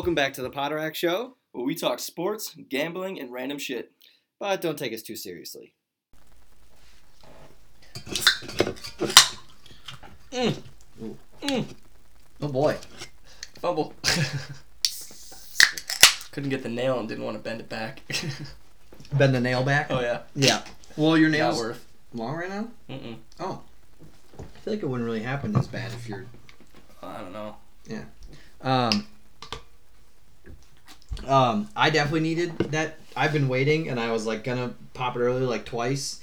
Welcome back to the Potterack Show, where we talk sports, gambling, and random shit. but don't take us too seriously. Oh boy. Fumble. Couldn't get the nail and didn't want to bend it back. Bend the nail back. oh yeah. Yeah. Well, your Not nails worth. long right now. Mm-mm. Oh. I feel like it wouldn't really happen this bad if you're. I don't know. Yeah. Um. Um, I definitely needed that. I've been waiting, and I was like gonna pop it earlier, like twice,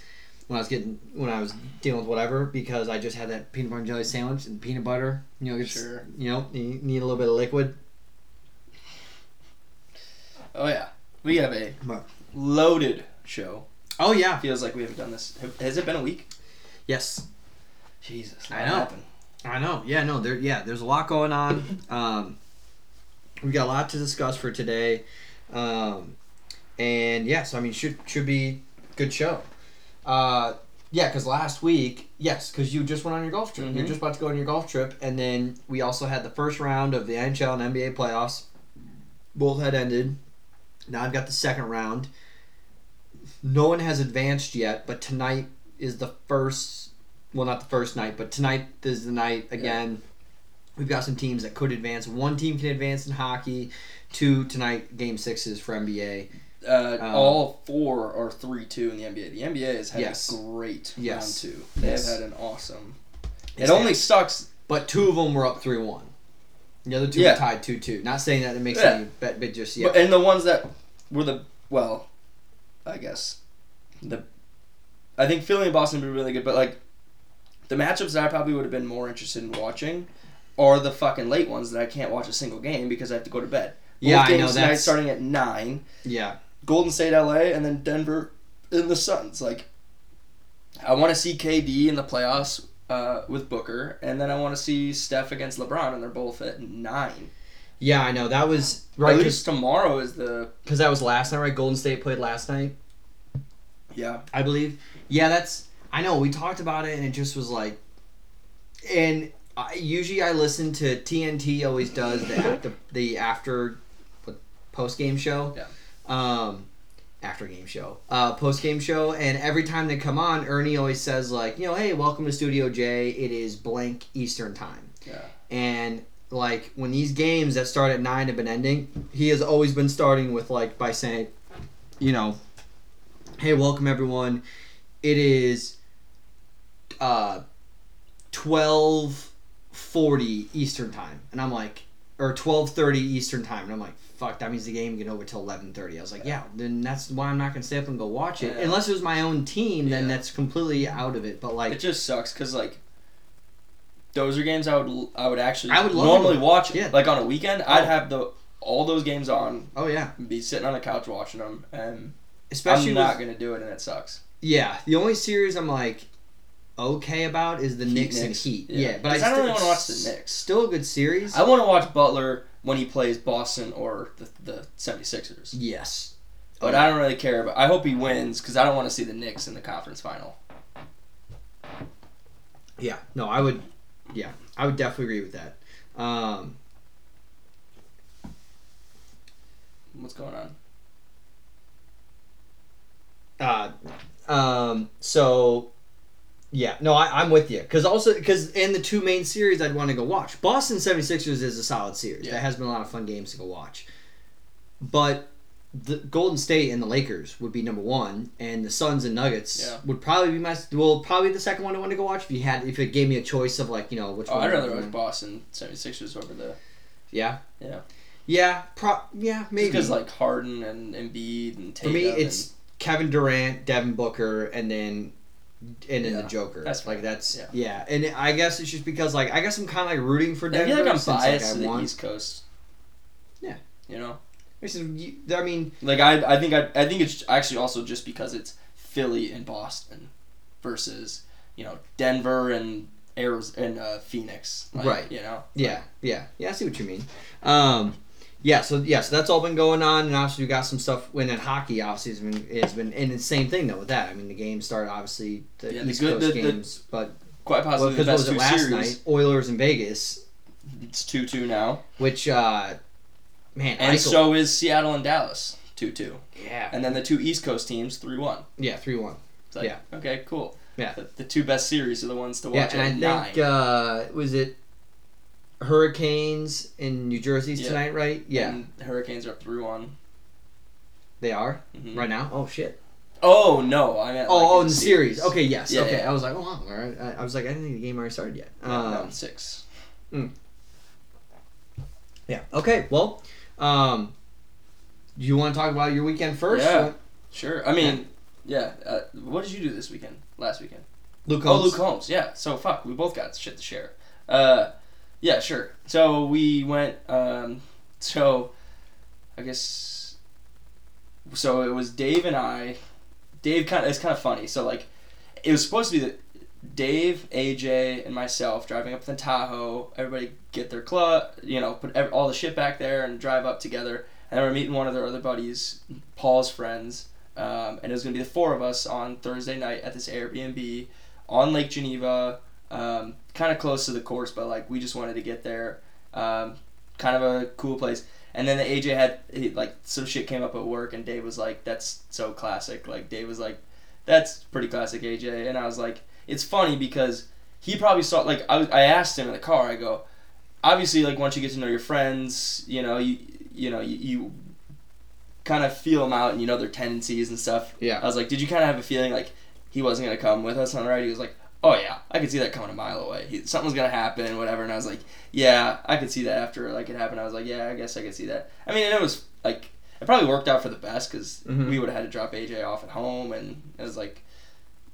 when I was getting when I was dealing with whatever, because I just had that peanut butter and jelly sandwich and peanut butter. You know, Sure. You know, you need a little bit of liquid. Oh yeah. We have a loaded show. Oh yeah. Feels like we haven't done this. Has it been a week? Yes. Jesus. I know. happened? I know. Yeah, no, there yeah, there's a lot going on. Um we got a lot to discuss for today. Um and yeah, so I mean should should be good show. Uh yeah, because last week, yes, because you just went on your golf trip. You're Mhm. just about to go on your golf trip, and then we also had the first round of the NHL and NBA playoffs. Both had ended. Now I've got the second round. No one has advanced yet, but tonight is the first. Well, not the first night, but tonight is the night again. We've got some teams that could advance. One team can advance in hockey. Two tonight, game sixes for NBA. Uh, Um, all four are three two in the NBA. The NBA has had Yes. a great Yes. round two. They Yes. have had an awesome. It only sucks. But two of them were up three one. The other two Yeah. were tied two two. Not saying that it makes Yeah. any bet, but just yeah. But, and the ones that were the well, I guess the I think Philly and Boston would be really good, but like the matchups that I probably would have been more interested in watching are the fucking late ones that I can't watch a single game because I have to go to bed. Both Yeah, I games know, tonight that's- starting at nine. yeah. Golden State, LA, and then Denver in the Suns. Like, I want to see KD in the playoffs uh, with Booker, and then I want to see Steph against LeBron, and they're both at nine. Yeah, I know. That was Right, right at least tomorrow is the because that was last night, right? Golden State played last night, yeah. I believe. Yeah, that's. I know. We talked about it, and it just was like, and I, usually I listen to TNT. Always does the after the after post game show. Yeah. Um, after game show, uh, post game show, and every time they come on, Ernie always says like, you know, hey, welcome to Studio J. It is blank Eastern time. Yeah. And like when these games that start at nine have been ending, he has always been starting with like by saying, you know, hey, welcome everyone. It is uh twelve forty Eastern time, and I'm like, or twelve thirty Eastern time, and I'm like, fuck, that means the game get over till eleven thirty. I was like, yeah, then that's why I'm not gonna stay up and go watch it, Yeah. unless it was my own team. Then Yeah. that's completely out of it. But like, It just sucks because like those are games I would I would actually I would normally watch. yeah. Like on a weekend, I'd Oh. have the all those games on, oh yeah, be sitting on the couch watching them, and especially I'm with- not gonna do it, and it sucks. Yeah, the only series I'm like okay about is the Heat Knicks, and Heat. Yeah. Yeah, but 'Cause I don't really wanna watch the Knicks. Still a good series. I want to watch Butler when he plays Boston or the the 76ers. yes. But I don't really care. But I hope he wins because I don't want to see the Knicks in the conference final. Yeah. No, I would. Yeah, I would definitely agree with that. Um, What's going on? uh, um, so. Yeah, no, I, I'm with you. Because also, because in the two main series I'd want to go watch. Boston 76ers is a solid series. Yeah. That has been a lot of fun games to go watch. But the Golden State and the Lakers would be number one, and the Suns and Nuggets Yeah. would probably be my well, probably the second one I want to go watch. If you had, if it gave me a choice of like, you know, which Oh, one. I'd rather watch. Boston 76ers over the Yeah. Yeah. Yeah. Pro. Yeah. Maybe. because like Harden and Embiid and For me, it's Kevin Durant, Devin Booker, and then and then Yeah, the Joker. that's like that's Yeah. yeah. And I guess it's just because like I guess I'm kind of like rooting for and I Denver. feel like I'm since, biased I to the want- East Coast. Yeah. You know, This is- you- I mean, like I I think I I think it's actually also just because it's Philly and Boston versus you know Denver and Arizona and uh, Phoenix. Like, Right. You know. yeah, yeah, yeah. I see what you mean. Um, yeah. So yeah, so that's all been going on, and obviously we got some stuff. When in hockey, obviously has been has been, and the same thing though with that. I mean, the game started obviously the Yeah, the East good- Coast the- the- games, but Quite possibly because the best was two last series. night? Oilers in Vegas, It's two two now. which uh, Man, and Eichel- so is Seattle and Dallas two two, yeah, and then the two East Coast teams three one. yeah, three one. Like, Yeah. Okay. Cool. Yeah. The, the two best series are the ones to watch. Yeah, and I nine. think uh, was it Hurricanes in New Jersey Yeah. tonight, right? Yeah, And Hurricanes are up three one. they are Mhm. right now. Oh shit. Oh no, I meant. Oh, like, oh, in the series. Okay, yes. Yeah, okay, yeah. I was like, oh, wow. all right. I, I was like, I didn't think the game already started yet. Yeah, no, Um, six. yeah. Okay. Well, um, do you want to talk about your weekend first? Yeah. Sure. I mean, yeah. uh, what did you do this weekend? Last weekend? Luke Combs. Oh, Luke Combs. Yeah. So fuck, we both got shit to share. Uh, yeah, sure. So we went. Um, so, I guess. So it was Dave and I. Dave kind of. It's kind of funny. So like, it was supposed to be the Dave, AJ, and myself driving up to Tahoe. Everybody get their club. You know, put ev- all the shit back there and drive up together. And we're meeting one of their other buddies, Paul's friends. Um, and it was gonna be the four of us on Thursday night at this Airbnb on Lake Geneva, um, kind of close to the course, but like we just wanted to get there. Um, kind of a cool place. And then the AJ had he, like some shit came up at work, and Dave was like, "That's so classic." Like Dave was like, "That's pretty classic, AJ." And I was like, "It's funny because he probably saw like I, was- I asked him in the car. I go, obviously like once you get to know your friends, you know you you know you." you kind of feel them out and you know their tendencies and stuff Yeah. I was like, did you kind of have a feeling like he wasn't gonna come with us on the ride? He was like, oh yeah, I could see that coming a mile away. He, something was gonna happen, whatever. And I was like, yeah, I could see that after like it happened. I was like, yeah, I guess I could see that. I mean, and it was like it probably worked out for the best because Mhm. we would have had to drop AJ off at home, and it was like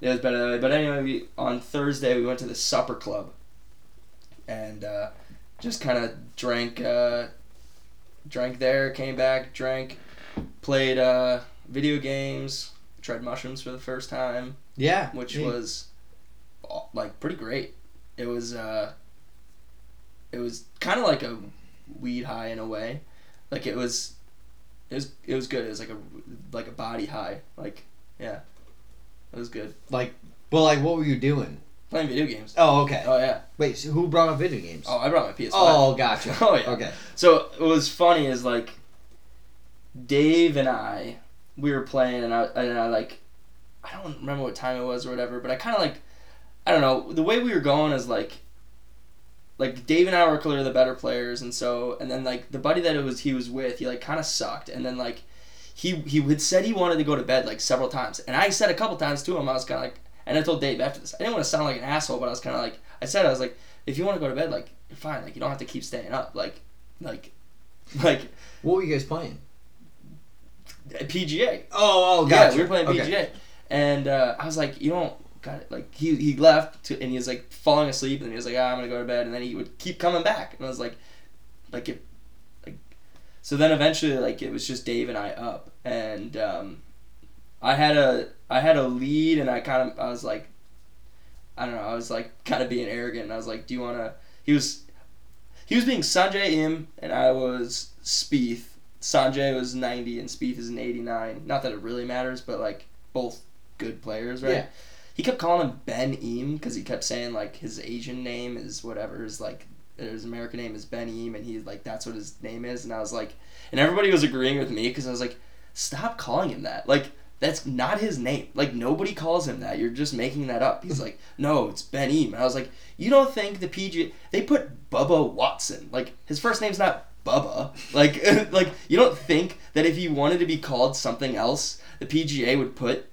it was better that way. But anyway, we, on Thursday we went to the supper club, and uh, just kind of drank, uh, drank there, came back, drank, played uh, video games, tried mushrooms for the first time, Yeah. which was like pretty great. It was uh, it was kind of like a weed high in a way, like it was, it was it was good. It was like a like a body high, like yeah, it was good. like, well, like, what were you doing? Playing video games. Oh, okay. Oh yeah. Wait, so who brought up video games? Oh, I brought my PS5. Oh, gotcha. Oh, yeah. Okay. So what was funny is like Dave and I we were playing and I and I like I don't remember what time it was or whatever, but I kind of like I don't know the way we were going is like like Dave and I were clearly the better players and so and then like the buddy that it was he was with he like kind of sucked and then like he he had said he wanted to go to bed like several times and I said a couple times to him I was kind of like and I told Dave after this I didn't want to sound like an asshole but I was kind of like I said I was like if you want to go to bed like you're fine like you don't have to keep staying up like like like What were you guys playing? PGA Oh, oh, yeah, we were playing Okay. PGA, and uh, I was like, you don't got it. Like he he left to, and he was like falling asleep, and he was like, ah, I'm gonna go to bed, and then he would keep coming back, and I was like, like it, like, so then eventually like it was just Dave and I up, and um, I had a I had a lead, and I kind of I was like, I don't know, I was like kind of being arrogant, and I was like, do you wanna? He was he was being Sungjae Im, and I was Spieth. Sungjae was 90 and Spieth is an 89. Not that it really matters, but like both good players, right? Yeah. He kept calling him Ben Eam because he kept saying like his Asian name is whatever his like his American name is Ben Eam and he's like that's what his name is. And I was like and everybody was agreeing with me because I was like stop calling him that. Like that's not his name. Like nobody calls him that. You're just making that up. He's like no it's Ben Eam. And I was like you don't think the PG they put Bubba Watson. Like his first name's not Bubba. Like like you don't think that if he wanted to be called something else the PGA would put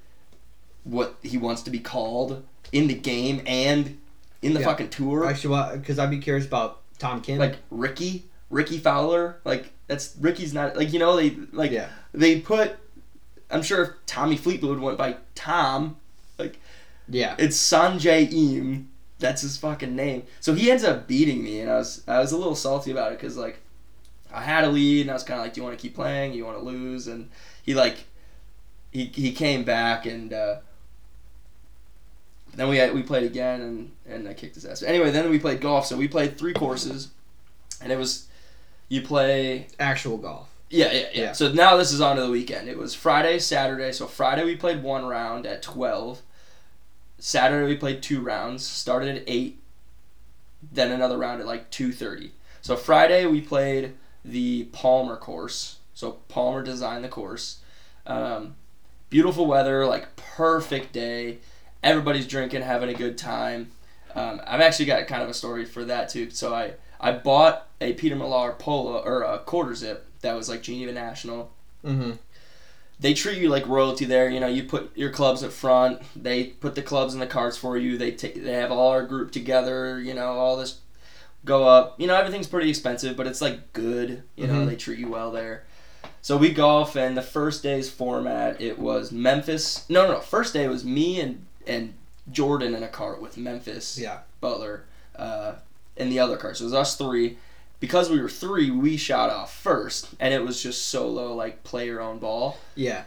what he wants to be called in the game and in the Yeah. fucking tour. Actually, because I'd be curious about Tom Kim. Like Ricky, Rickie Fowler, like that's Ricky's not like you know they like yeah. they put. I'm sure if Tommy Fleetwood went by Tom, like Yeah. it's Sungjae Im. That's his fucking name. So he ends up beating me, and I was I was a little salty about it because like I had a lead, and I was kind of like, "Do you want to keep playing? You want to lose?" And he like he he came back, and uh, then we had, we played again, and and I kicked his ass. Anyway, then we played golf. So we played three courses, and it was you play Actual golf. yeah, yeah, yeah, Yeah. So now this is on to the weekend. It was Friday, Saturday. So Friday we played one round at twelve. Saturday we played two rounds. Started at eight. Then another round at like two thirty. So Friday we played the Palmer course. So Palmer designed the course. Um, beautiful weather, like perfect day. Everybody's drinking, having a good time. Um, I've actually got kind of a story for that too. So I I bought a Peter Millar polo or a quarter zip that was like Geneva National. Mm-hmm. They treat you like royalty there. You know, you put your clubs up front. They put the clubs in the carts for you. They take they have all our group together. You know, all this go up. You know, everything's pretty expensive, but it's like good. You know, Mhm. they treat you well there. So we golf, and the first day's format it was Memphis. No, no, no. First day was me and and Jordan in a cart with Memphis. Yeah. Butler, uh, in the other car. So it was us three. Because we were three, we shot off first, and it was just solo, like play your own ball. Yeah.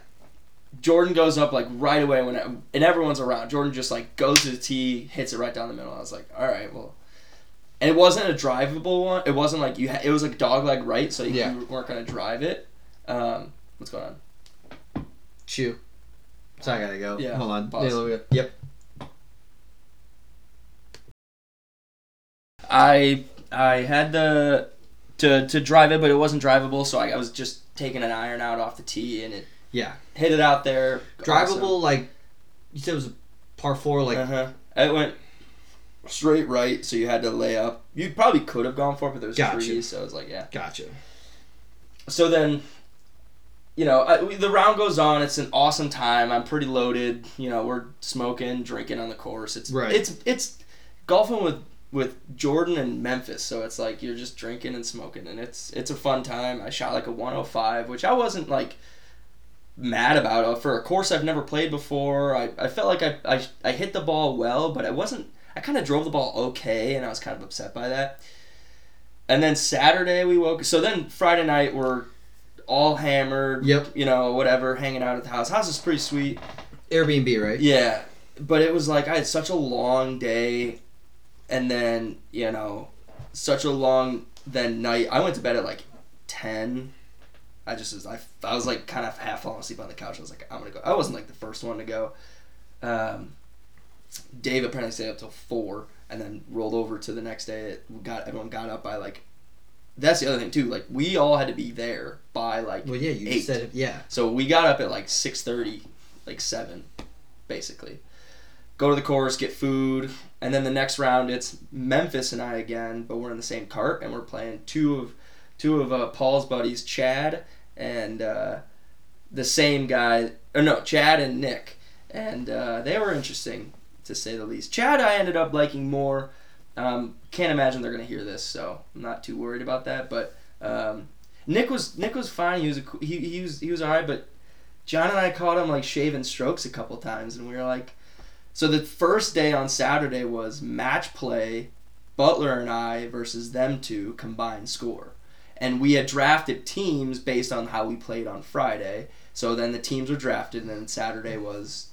Jordan goes up like right away when and everyone's around. Jordan just like goes to the tee, hits it right down the middle. I was like, all right, well, and it wasn't a drivable one. It wasn't like you. Ha- it was like dog leg right, so you, Yeah. weren't gonna drive it. Um, what's going on? Chew. So I gotta go. Yeah, Hold on. pause. Yeah, Yep. I I had the to to drive it, but it wasn't drivable, so I, I was just taking an iron out off the tee and it Yeah. hit it out there. Drivable, like you said, it was a par four. Like uh huh. It went straight right, so you had to lay up. You probably could have gone for it, but there was Gotcha. trees, so it was like yeah. gotcha. So then, you know, I, we- the round goes on. It's an awesome time. I'm pretty loaded. You know, we're smoking, drinking on the course. It's Right. It's it's golfing with with Jordan and Memphis. So it's like you're just drinking and smoking, and it's it's a fun time. I shot like a 105, which I wasn't like mad about uh, for a course I've never played before. I, I felt like I, I I hit the ball well, but I wasn't. I kind of drove the ball okay, and I was kind of upset by that. And then Saturday we woke. So then Friday night we're all hammered. Yep. You know, whatever, hanging out at the house. House is pretty sweet. Airbnb, right? Yeah, but it was like I had such a long day, and then you know, such a long then night. I went to bed at like ten. I just was I, I was like kind of half falling asleep on the couch. I was like I'm gonna go. I wasn't like the first one to go. Um, Dave apparently stayed up till four, and then rolled over to the next day. It got everyone got up by like. That's the other thing too. Like we all had to be there by like Well, yeah, you Eight. said it. Yeah. so we got up at like six thirty, like seven, basically. Go to the course, get food, and then the next round it's Memphis and I again, but we're in the same cart and we're playing two of two of uh, Paul's buddies, Chad and uh, the same guy, or no, Chad and Nick, and uh, they were interesting to say the least. Chad I ended up liking more. Um, can't imagine they're gonna hear this, so I'm not too worried about that. But um, Nick was Nick was fine. He was a, he he was he was alright, but John and I caught him like shaving strokes a couple times, and we were like, so the first day on Saturday was match play, Butler and I versus them two combined score, and we had drafted teams based on how we played on Friday. So then the teams were drafted, and then Saturday was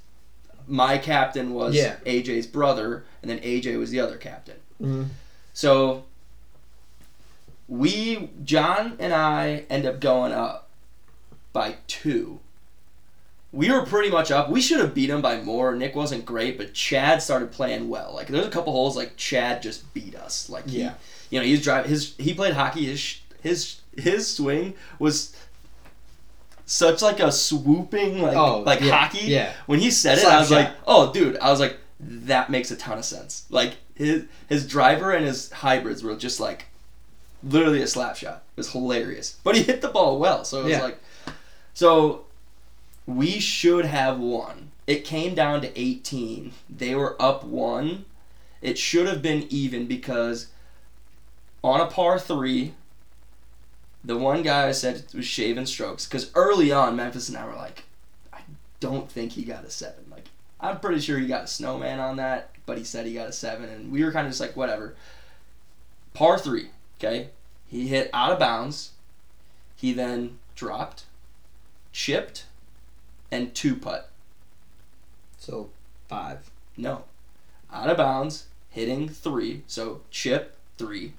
my captain was Yeah. AJ's brother, and then AJ was the other captain. Mm-hmm. So we John and I end up going up by two. We were pretty much up. We should have beat him by more. Nick wasn't great, but Chad started playing well. Like there's a couple holes like Chad just beat us. Like he, Yeah. you know, he's driving his he played hockey. His his his swing was such like a swooping like Oh, like yeah, hockey. yeah. When he said it, Slap I was shot. like, oh, dude. I was like, that makes a ton of sense. Like his his driver and his hybrids were just like literally a slap shot. It was hilarious. But he hit the ball well, so it was Yeah. like so we should have won. It came down to 18. They were up 1. It should have been even because on a par 3 the one guy I said was shaving strokes because early on Memphis and I were like I don't think he got a 7. Like I'm pretty sure he got a snowman on that, but he said he got a 7 and we were kind of just like whatever. Par 3, okay? He hit out of bounds. He then dropped, chipped, and two putt. So five. No. Out of bounds, hitting three. So chip, three.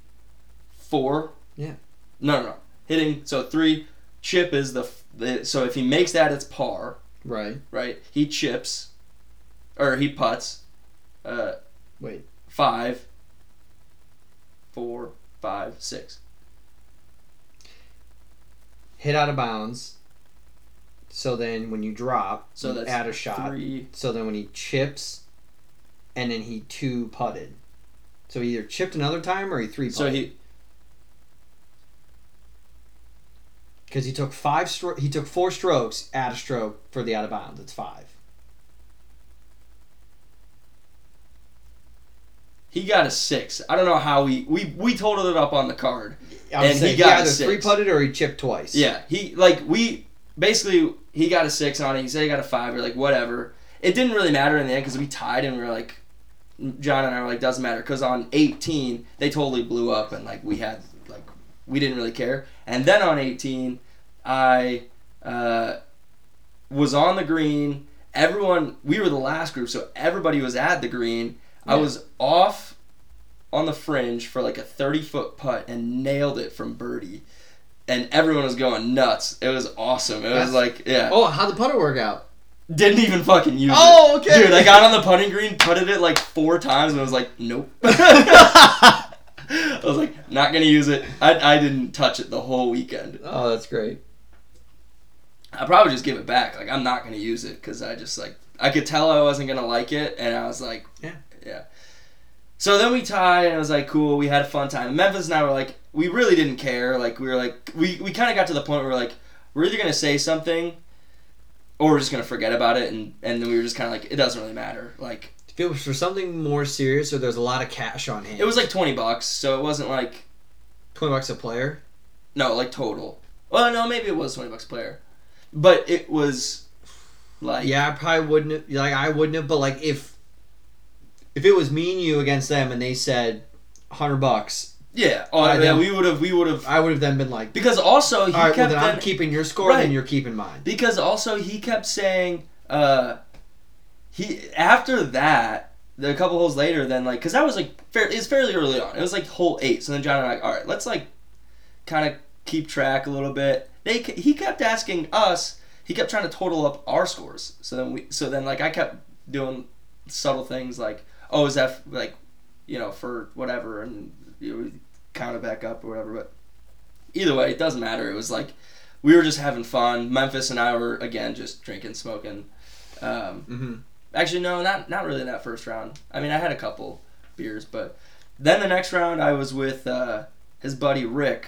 Four. Yeah. No, no, no. Hitting, so three. Chip is the, the. So if he makes that, it's par, Right. right? He chips, or he puts. Uh, Wait. five. Four, five, six. hit out of bounds. So then when you drop, So you that's add a shot. Three. So then when he chips, and then he two putted. So he either chipped another time or he three So he because he took five stro- he took four strokes, add a stroke for the out of bounds. It's five. He got a six. I don't know how we we we totaled it up on the card. I'm And he saying got a either six. three putted or he chipped twice. Yeah, he like we basically he got a six on it. He said he got a five. We're like whatever. It didn't really matter in the end because we tied and we were like, John and I were like doesn't matter because on 18 they totally blew up and like we had like we didn't really care. And then on 18, I uh, was on the green. Everyone we were the last group, so everybody was at the green. I was off on the fringe for like a 30 foot putt and nailed it from birdie and everyone was going nuts. It was awesome. It was That's- like, yeah. Oh, how'd the putter work out? Didn't even fucking use Oh, it. okay. Dude, I got on the putting green, putted it like four times, and I was like, nope. I was like, not gonna use it. I, I didn't touch it the whole weekend. Oh, that's great. I'll probably just give it back. Like, I'm not gonna use it because I just like, I could tell I wasn't gonna like it, and I was like, Yeah. Yeah. So then we tied, and I was like, cool. We had a fun time. Memphis and I were like, we really didn't care. Like, we were like, we, we kind of got to the point where we're like, we're either gonna say something, or we're just gonna forget about it, and and then we were just kind of like, it doesn't really matter. Like, If it was for something more serious or there's a lot of cash on hand, it was like twenty bucks, so it wasn't like twenty bucks a player. no, like total. Well, no, maybe it was twenty bucks a player, but it was like Yeah, I probably wouldn't. Have, like I wouldn't have, but like if if it was me and you against them and they said hundred bucks, yeah. Oh, Alright, yeah, then- we would have, we would have, I would have then been like, because also he all right, well kept then I'm keeping your score, Right. then you're keeping mine. because also he kept saying uh he after that the couple holes later then like because that was like fair it's fairly early on it was like hole eight so then john and I like all right let's like kind of keep track a little bit they he kept asking us he kept trying to total up our scores so then we so then like i kept doing subtle things like oh is that like you know for whatever and you know, count it back up or whatever but either way it doesn't matter it was like we were just having fun. Memphis and I were again just drinking, smoking. Um, Mm-hmm. actually, no, not not really that first round. I mean, I had a couple beers, but then the next round I was with uh, his buddy Rick,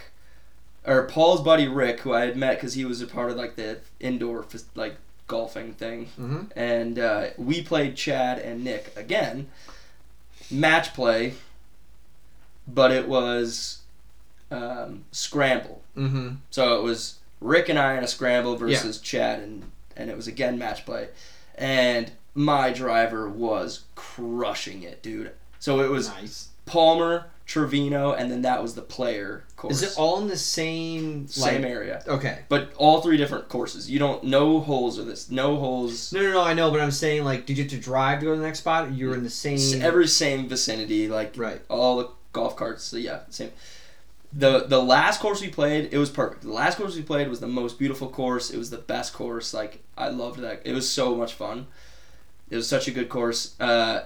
or Paul's buddy Rick, who I had met because he was a part of like the indoor like golfing thing, Mm-hmm. and uh, we played Chad and Nick again, match play, but it was um, scramble. Mm-hmm. So it was Rick and I in a scramble versus Chad, and and it was again match play, and my driver was crushing it, dude. So it was Nice. Palmer, Trevino, and then that was the player course. Is it all in the same same like? area? Okay. But all three different courses. You don't no holes or this no holes. No, no, no. I know, but I'm saying like, did you have to drive to go to the next spot? You were in the same. Every same vicinity, like right. all the golf carts. So yeah, same. The the last course we played, it was perfect. The last course we played was the most beautiful course. It was the best course. Like I loved that. It was so much fun. It was such a good course. Uh,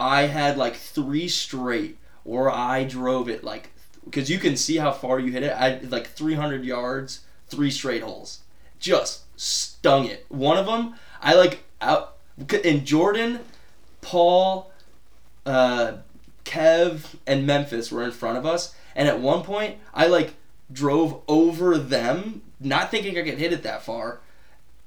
I had like three straight, or I drove it like because you can see how far you hit it. I like 300 yards, three straight holes, just stung it. One of them, I like out in Jordan, Paul, uh, Kev, and Memphis were in front of us, and at one point I like drove over them, not thinking I could hit it that far,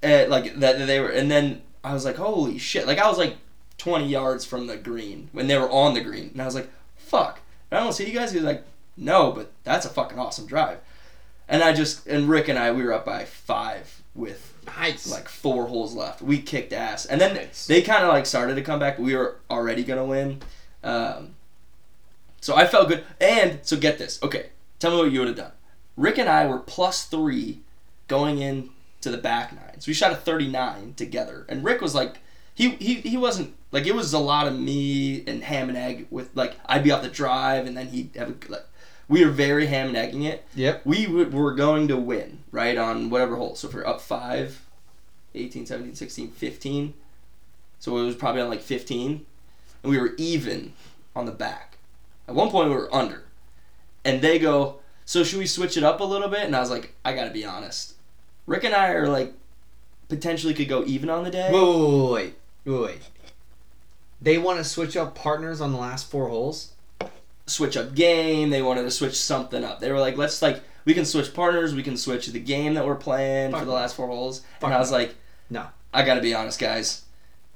and, like that they were, and then I was like, holy shit! Like I was like 20 yards from the green when they were on the green, and I was like, fuck! And I don't see you guys. He's like, no, but that's a fucking awesome drive. And I just and Rick and I we were up by five with Nice. like four holes left. We kicked ass, and then Nice. they kind of like started to come back. We were already gonna win, um, so I felt good. And so get this, okay? Tell me what you would have done. Rick and I were plus three going in to the back nine, so we shot a thirty nine together. And Rick was like, he he he wasn't like it was a lot of me and ham and egg with like I'd be off the drive, and then he'd have a, like we were very ham and egging it Yep. we w- were going to win, right, on whatever hole. So if we're up 5, 18, 17, 16, 15. So it was probably on like 15. And we were even on the back. At one point we were under. And they go, So should we switch it up a little bit? And I was like, I gotta be honest. Rick and I are like potentially could go even on the day. Wait, wait, wait, wait, wait. They want to switch up partners on the last four holes. switch up game. They wanted to switch something up. They were like, let's like we can switch partners. We can switch the game that we're playing Fuck for the last four holes. Fuck and I was like, No. I gotta be honest, guys.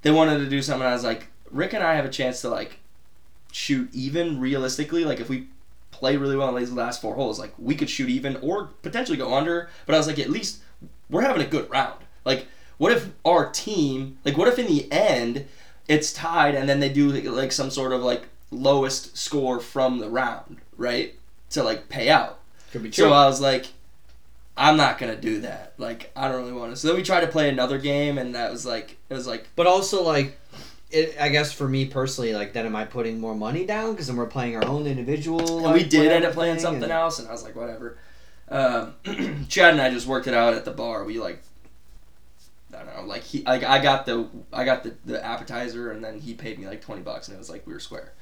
They wanted to do something. I was like, Rick and I have a chance to like shoot even realistically. Like if we play really well in these last four holes, like we could shoot even or potentially go under. But I was like, at least we're having a good round. Like, what if our team, like, what if in the end it's tied and then they do like some sort of like lowest score from the round, right? To like pay out. Could be true. So I was like, I'm not gonna do that. Like, I don't really want to. So then we tried to play another game, and that was like, it was like, But also, like, it, I guess for me personally, like, then am I putting more money down because then we're playing our own individual? and we did end up playing something and- else, and I was like, whatever. Um, Chad and I just worked it out at the bar. We like, I don't know, like he, like I got the, I got the the appetizer, and then he paid me like twenty bucks, and it was like we were square.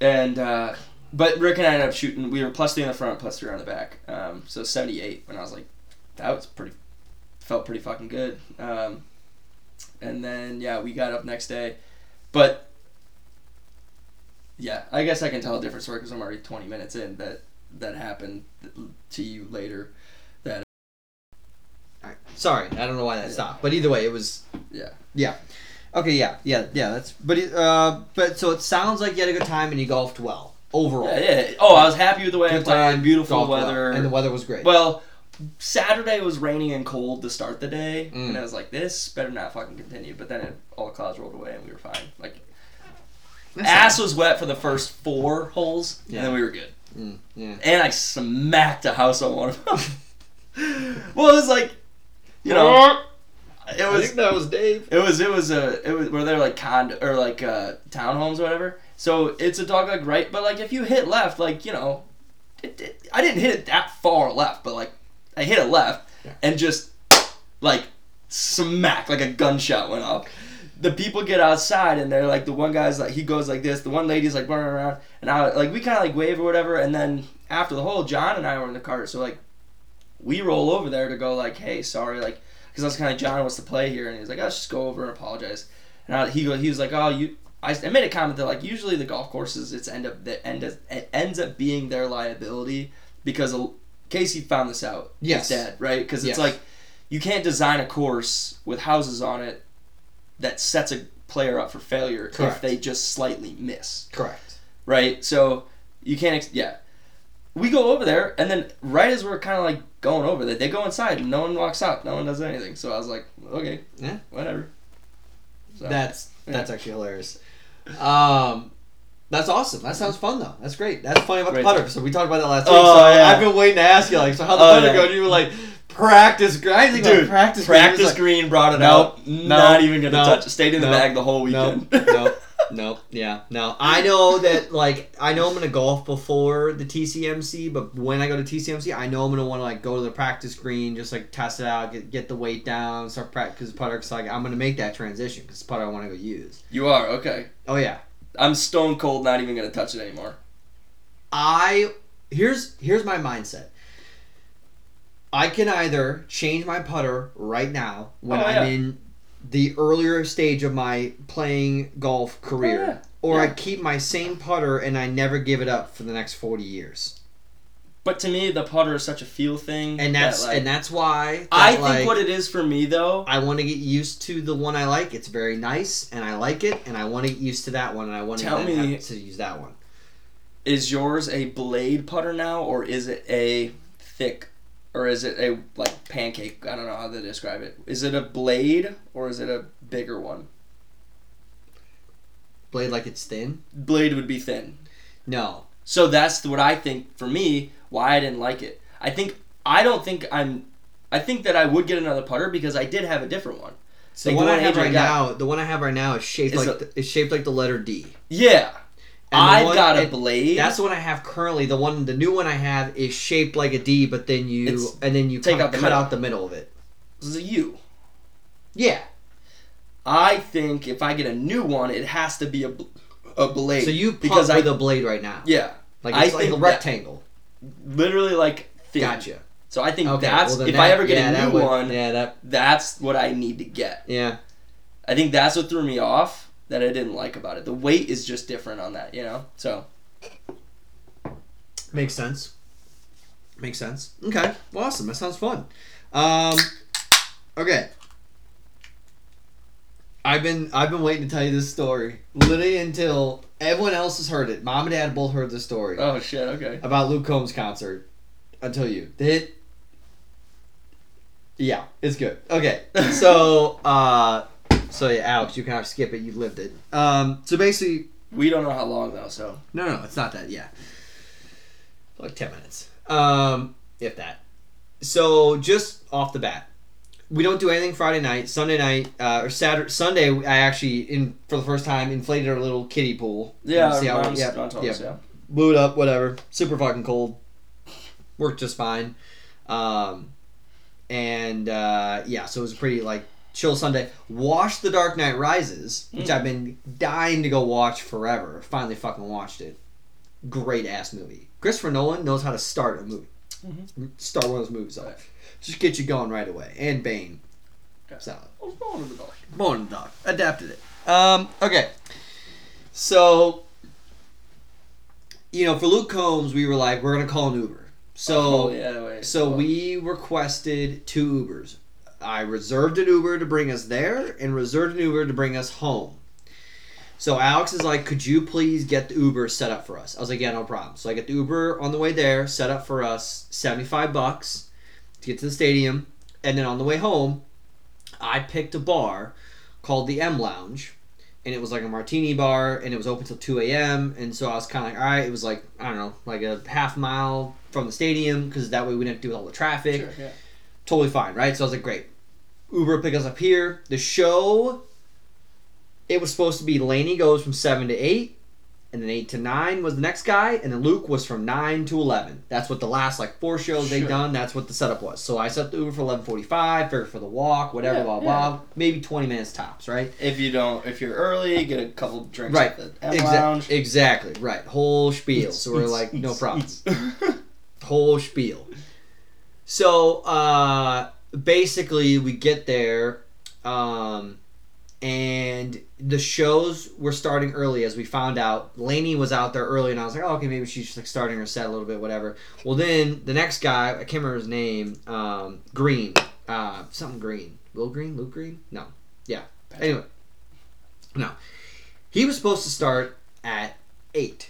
And uh, but Rick and I ended up shooting. We were plus three in the front, plus three on the back. Um, so seventy eight, and I was like, that was pretty, felt pretty fucking good. Um, and then yeah, we got up next day, but yeah, I guess I can tell a different story because I'm already twenty minutes in. That that happened to you later. Sorry, I don't know why that Yeah. stopped. But either way, it was. Yeah. Yeah. Okay. Yeah. Yeah. Yeah. That's. But it, uh. But so it sounds like you had a good time and you golfed well overall. Yeah, yeah. Oh, I was happy with the way I Good played. time, Beautiful golfed well, weather. and the weather was great. Well, Saturday was rainy and cold to start the day, Mm. and I was like, "This better not fucking continue." But then it, all the clouds rolled away, and we were fine. Like That's ass was wet for the first four holes, Yeah. and then we were good. Mm, yeah. And I smacked a house on one of them. well, it was like, you know, it I was think that was Dave. it was it was a it was where they're like condo or like uh, townhomes or whatever. So it's a dog leg right, but like if you hit left, like you know, it, it, I didn't hit it that far left, but like I hit it left Yeah. and just like smack like a gunshot went off. The people get outside and they're like the one guy's like he goes like this, the one lady's like running around, and I like we kind of like wave or whatever, and then after the hole, John and I were in the car, so like we roll over there to go like, hey, sorry, like because I was kind of John wants to play here, and he's like, I'll just go over and apologize. And I, he go, he was like, oh, you. I, I made a comment that like usually the golf courses it's end up that end up, it ends up being their liability because Casey found this out. Yes. his dad, right? Because Yes. it's like you can't design a course with houses on it that sets a player up for failure Correct. if they just slightly miss Correct. right? So you can't, ex- yeah. We go over there, and then right as we're kind of like going over there, they go inside, and no one walks out, no one does anything. So I was like, okay, Yeah. whatever. So, That's yeah. that's actually hilarious. Um, that's awesome. That sounds fun though. That's great. That's funny about Great. the putter. So we talked about that last week. Oh, so yeah. I've been waiting to ask you like, so how the Oh, putter yeah. go? And you were like, practice. gr- I didn't think about Dude, practice. practice, green. It was green brought it Nope, out. no, not even gonna no, touch. it. Stayed in the bag the whole like, no, weekend. no, no, yeah, no. I know that like I know I'm gonna golf before the TCMC, but when I go to TCMC, I know I'm gonna want to like go to the practice green, just like test it out, get get the weight down, start practice putter. Cause like I'm gonna make that transition because it's putter I want to go use. you are okay. Oh yeah, I'm stone cold, not even gonna touch it anymore. I here's here's my mindset. I can either change my putter right now when Oh, I'm yeah. in the earlier stage of my playing golf career, Oh, yeah. or I keep my same putter and I never give it up for the next forty years. But to me, the putter is such a feel thing. And that's that, like, and that's why I that, think like, what it is for me though. I want to get used to the one I like. It's very nice and I like it, and I want to get used to that one, and I want to Tell me- to use that one. is yours a blade putter now or is it a thick or is it a like pancake? I don't know how to describe it. Is it a blade or is it a bigger one? Blade like it's thin. blade would be thin. No, so that's what i think for me why i didn't like it. I think i don't think i'm i think that i would get another putter because i did have a different one. So Like the one I have right now, the one I have right now is shaped Is like a- the, is shaped like the letter D. yeah And i've one- got a and blade That's the one I have currently. The one, the new one I have is shaped like a D, but then you It's- and then you take out cut middle. out the middle of it. this is a u Yeah. i think if i get a new one it has to be a, a blade So you because with I- a blade right now. yeah Like I it's like a think that- rectangle. literally like thin. Gotcha. So I think Okay, that's well, if that- I ever get yeah, a new would- one, Yeah, that. that's what I need to get. Yeah. I think that's what threw me off that I didn't like about it. The weight is just different on that, you know. So Makes sense. Makes sense. Okay. Well, awesome. That sounds fun. Um, okay. I've been I've been waiting to tell you this story literally until everyone else has heard it. Mom and Dad both heard the story oh shit, okay. about Luke Combs concert. Until you, it. Yeah, it's good. Okay, so uh, so yeah, Alex, you can have to skip it. You've lived it. Um, so basically, We don't know how long though, so no, no, it's not that. Yeah, like ten minutes, um, if that. So just off the bat, we don't do anything Friday night. Sunday night uh, or Saturday, Sunday, I actually in for the first time inflated our little kiddie pool. yeah. See how- yeah, yeah. us, yeah. blew it up, whatever. Super fucking cold. Worked just fine. Um, and uh, yeah, so it was pretty like chill Sunday. Watched The Dark Knight Rises, which Mm. I've been dying to go watch forever. Finally fucking watched it. Great ass movie. Christopher Nolan knows how to start a movie. Mhm. Start one of those movies off. Just get you going right away. And Bane. Yeah. Solid. I was born in the dark. Born in the Dark. Adapted it. Um, okay. So, you know, for Luke Combs, we were like, we're going to call an Uber. So, oh, yeah, wait. so Well, we requested two Ubers. I reserved an Uber to bring us there and reserved an Uber to bring us home. So Alex is like, could you please get the Uber set up for us? I was like, yeah, no problem. So I get the Uber on the way there, set up for us, 75 bucks to get to the stadium. And then on the way home, I picked a bar called the M Lounge. And it was like a martini bar, and it was open till 2 a.m. And so I was kind of like, all right, it was like, I don't know, like a half mile from the stadium, because that way we didn't deal with all the traffic Sure, yeah. Totally fine, right? So I was like, great. Uber pick us up here. The show, it was supposed to be Lainey goes from seven to eight, and then eight to nine was the next guy, and then Luke was from nine to eleven. That's what the last like four shows they've done. That's what the setup was. So I set the Uber for eleven forty five, figured for the walk, whatever, Yeah, blah yeah. blah, maybe twenty minutes tops, right? If you don't, if you're early, get a couple drinks Right. at the Exa- Lounge. exactly, right. Whole spiel. So we're like, no problem. whole spiel. So uh, basically, we get there, um, and the shows were starting early. As we found out, Lainey was out there early, and I was like, oh, okay, maybe she's just like starting her set a little bit, whatever. Well, then the next guy, I can't remember his name, um, Green, uh, something Green, Will Green, Luke Green, no, yeah. Anyway, no, he was supposed to start at eight,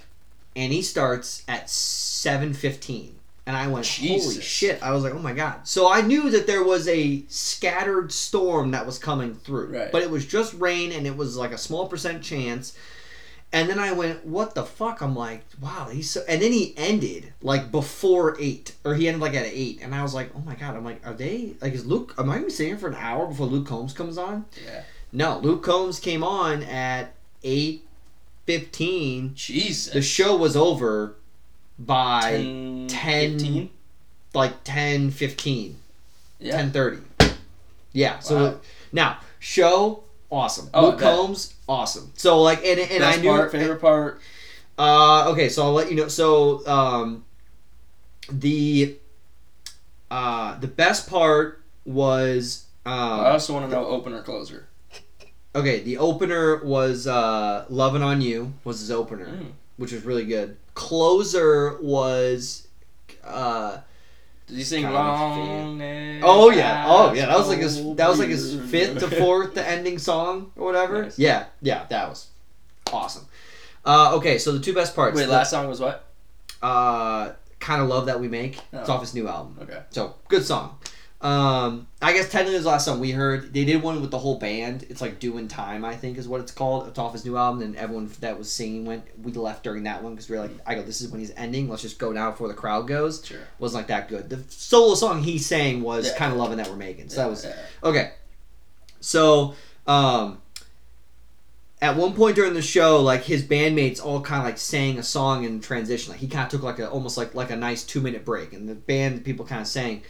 and he starts at seven fifteen. And I went, holy shit! I was like, oh my god. So I knew that there was a scattered storm that was coming through, Right. but it was just rain, and it was like a small percent chance. And then I went, what the fuck? I'm like, wow, he's so. And then he ended like before eight, or he ended like at eight, and I was like, oh my god. I'm like, are they like is Luke? Am I gonna be sitting here for an hour before Luke Combs comes on? yeah. No, Luke Combs came on at eight fifteen. Jesus. The show was over by 10, 10 15? like 10, 15, Yeah. 10 30. Yeah. So Wow. now show awesome. Oh, Luke bet. Combs awesome. So like and and Best I knew part, favorite part. Uh, okay, so I'll let you know. So, um, the uh, the best part was I um, also want to know opener closer. okay. The opener was uh, "Loving on You" was his opener, Mm. which was really good. Closer was uh, Did he sing long? oh yeah, oh yeah. That was like his that was like his fifth to fourth the ending song or whatever. Nice. Yeah, yeah, that was awesome. Uh, okay, so the two best parts. Wait, the- last song was what? uh, kind of love that we make. It's Oh. off his new album. Okay. So good song. Um, I guess technically the last song we heard. They did one with the whole band. It's like "Doing Time," I think is what it's called. It's off his new album, and everyone that was singing went. We left during that one because we were like, I go, this is when he's ending. Let's just go now before the crowd goes. Sure. Wasn't like that good. The solo song he sang was Yeah. kind of loving that we're making. So that was Yeah. Okay. So, um, at one point during the show, like his bandmates all kind of like sang a song in transition. Like he kind of took like a almost like like a nice two minute break, and the band people kind of sang.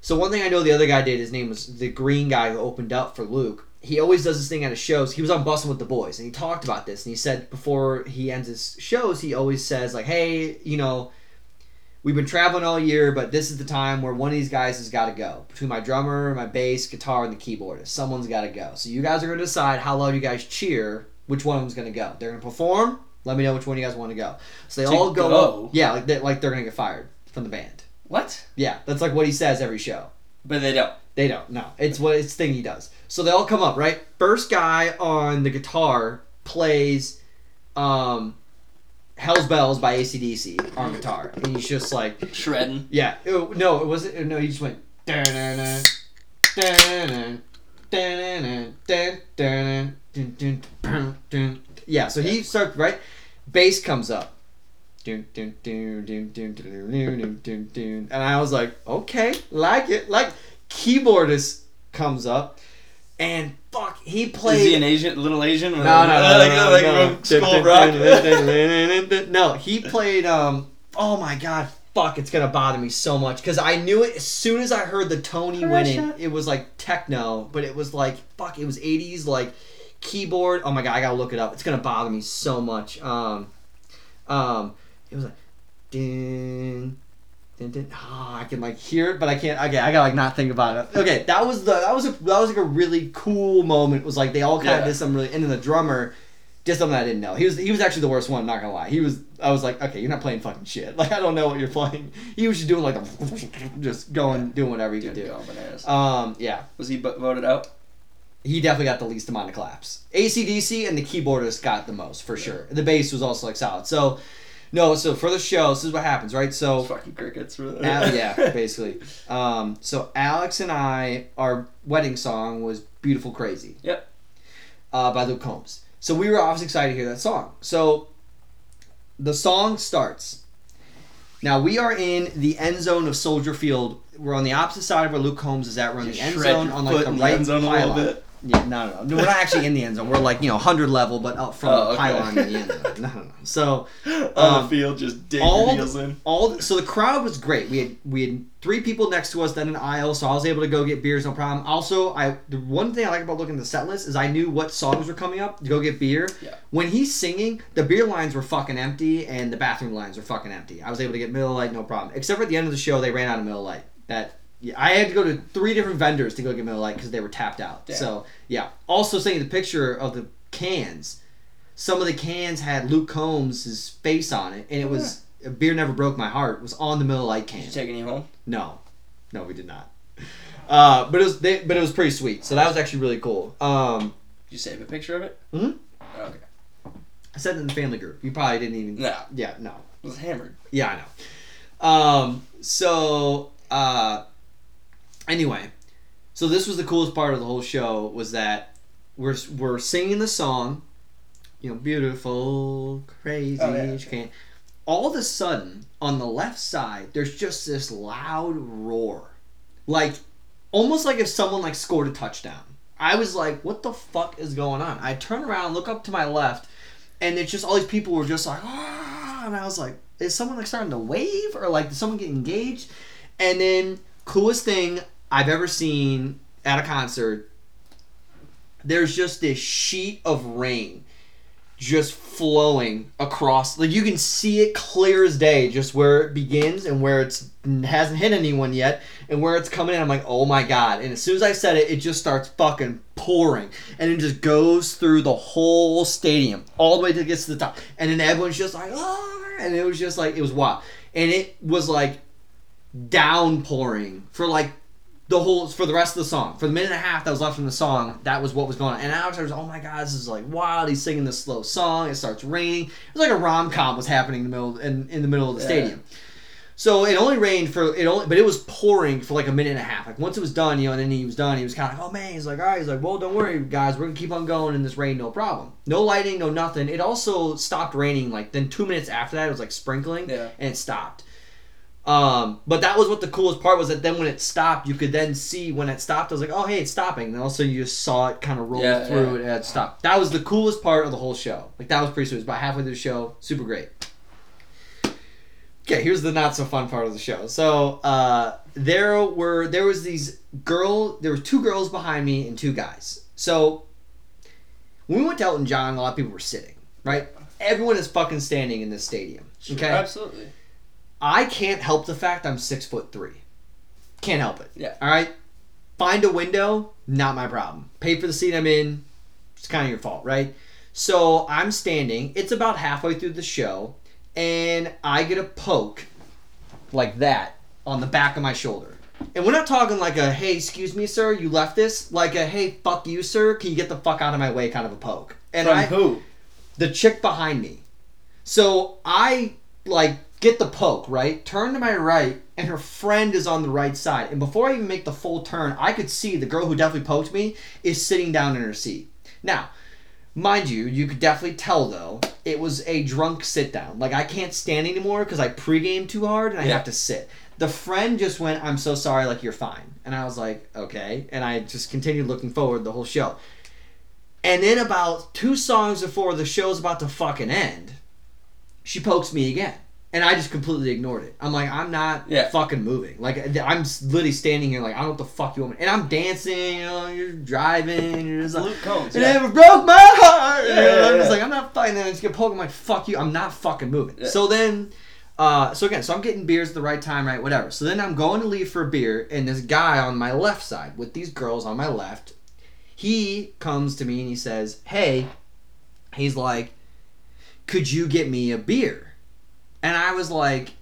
So one thing I know the other guy did. His name was the green guy who opened up for Luke. He always does this thing at his shows. He was on Bussin' with the Boys, and he talked about this. And he said before he ends his shows, he always says like, "Hey, you know." we've been traveling all year, but this is the time where one of these guys has got to go. Between my drummer, my bass, guitar, and the keyboardist, someone's got to go. So you guys are going to decide how loud you guys cheer. Which one of them's going to go? They're going to perform. Let me know which one you guys want to go. So they To all go. go? Yeah, like they, like they're going to get fired from the band. What? Yeah, that's like what he says every show. But they don't. They don't. No, it's what it's thing he does. So they all come up, right? First guy on the guitar plays um, "Hell's Bells" by ACDC on guitar, and he's just like, Shredding. yeah, it- no, it wasn't. No, he just went. "Da-na-na, da-na-na, da-na-na, da-da-na, dun, dun, dun, dun." Yeah, so he starts right. Bass comes up. And I was like, okay, like it. Like keyboardist comes up, and fuck, he played. Is he an Asian, little Asian? No, no, no, no, no, from School of Rock. no. no, he played. Um. Oh my god. Fuck, it's gonna bother me so much because I knew it as soon as I heard the Tony winning. Russia. It was like techno, but it was like fuck. It was '80s like keyboard. Oh my god, I gotta look it up. It's gonna bother me so much. Um, um, it was like, ding, ding, ding. Oh, I can like hear it, but I can't. Okay, I gotta like not think about it. Okay, that was the that was a that was like a really cool moment. It was like they all kind of Yeah. did something really, and then the drummer did something I didn't know. He was he was actually the worst one. Not gonna lie. He was. I was like, okay, you're not playing fucking shit. Like I don't know what you're playing. He was just doing like the, just going doing whatever he could do. Um, yeah. Was he bu- voted out? He definitely got the least amount of claps. ACDC and the keyboardist got the most for sure. The bass was also like solid. So, no. So for the show, this is what happens, right? So, Fucking crickets. Really. Al- yeah, basically. Um, so Alex and I, our wedding song was "Beautiful Crazy." Yep. Uh, by Luke Combs. So we were obviously excited to hear that song. So the song starts. Now we are in the end zone of Soldier Field. We're on the opposite side of where Luke Combs is at. We're on the end zone on like the right end zone a little bit. Yeah, no, no, no. We're not actually in the end zone. We're like you know hundred level, but up from Oh, the okay. pylon in the end zone. No, no, no. So On Um, the field, just digging all heels in. all so the crowd was great. We had we had three people next to us, then an aisle, so I was able to go get beers, no problem. Also, I the one thing I like about looking at the set list is I knew what songs were coming up to go get beer. Yeah. When he's singing, the beer lines were fucking empty and the bathroom lines were fucking empty. I was able to get Miller Lite, no problem. Except for at the end of the show, they ran out of Miller Lite. That yeah, I had to go to three different vendors to go get Miller Lite because they were tapped out. Yeah. So yeah. Also, seeing the picture of the cans, some of the cans had Luke Combs' face on it, and it was a beer never broke my heart. Was on the Miller Lite Did you can. take any home? No, no, we did not. Uh, but it was they, but it was pretty sweet. So that was actually really cool. Um, Did you save a picture of it? Mhm. Okay. I said it in the family group. You probably didn't even. No. Yeah, no. It was hammered. Yeah, I know. Um, so uh, anyway, so this was the coolest part of the whole show was that we're we're singing the song, you know, beautiful, crazy. Oh, yeah. All of a sudden, on the left side, there's just this loud roar, like almost like if someone like scored a touchdown. I was like, "What the fuck is going on?" I turn around, look up to my left, and it's just all these people were just like, "Ah!" and I was like, "Is someone like starting to wave or like did someone get engaged?" And then coolest thing I've ever seen at a concert. There's just this sheet of rain just flowing across like you can see it clear as day just where it begins and where it's hasn't hit anyone yet and where it's coming in. I'm like oh my god. And as soon as i said it it just starts fucking pouring and it just goes through the whole stadium all the way to gets to the top. And then everyone's just like oh and it was just like it was wild. And it was like downpouring for like the whole for the rest of the song. For the minute and a half that was left in the song that was what was going on. And I was oh my god this is like wild. He's singing this slow song. It starts raining. It was like a rom-com was happening in the middle in, in the middle of the Yeah. stadium. So it only rained for it only but it was pouring for like a minute and a half. Like once it was done you know and then he was done he was kind of like oh man he's like all right he's like well don't worry guys we're gonna keep on going in this rain no problem. No lighting no nothing. It also stopped raining like then two minutes after that it was like sprinkling Yeah. and it stopped um, but that was what the coolest part was that then when it stopped, you could then see when it stopped. I was like, oh hey, it's stopping. And also you just saw it kind of roll Yeah, through yeah. it and it stopped. That was the coolest part of the whole show. Like that was pretty sweet. It was about halfway through the show. Super great. Okay, here's the not so fun part of the show. So uh, there were there was these girl there were two girls behind me and two guys. So when we went to Elton John, a lot of people were sitting. Right, everyone is fucking standing in this stadium. Sure, Okay, Absolutely. I can't help the fact I'm six foot three. Can't help it. Yeah. All right. Find a window, not my problem. Pay for the seat I'm in. It's kind of your fault, right? So I'm standing. It's about halfway through the show, and I get a poke like that on the back of my shoulder. And we're not talking like a hey, excuse me, sir, you left this. Like a hey, fuck you, sir, can you get the fuck out of my way kind of a poke. And From I who? the chick behind me. So I like get the poke, right? Turn to my right, and her friend is on the right side. And before I even make the full turn, I could see the girl who definitely poked me is sitting down in her seat. Now, mind you, you could definitely tell though, it was a drunk sit down. Like I can't stand anymore because I pregame too hard and I Yeah. have to sit. The friend just went, I'm so sorry, like you're fine. And I was like, okay. And I just continued looking forward the whole show. And then about two songs before the show's about to fucking end, she pokes me again. And I just completely ignored it. I'm like, I'm not Yeah. fucking moving. Like, I'm literally standing here, like, I don't know what the fuck you want me. And I'm dancing, you know, you're driving, you're just like, Luke Combs. it Yeah. never broke my heart. Yeah, You know, yeah, I'm just like, I'm not fucking. Then I just get poked. I'm like, fuck you. I'm not fucking moving. So then, uh, so again, so I'm getting beers at the right time, right? Whatever. So then I'm going to leave for a beer, and this guy on my left side with these girls on my left, he comes to me and he says, "Hey," he's like, "Could you get me a beer?" And I was like,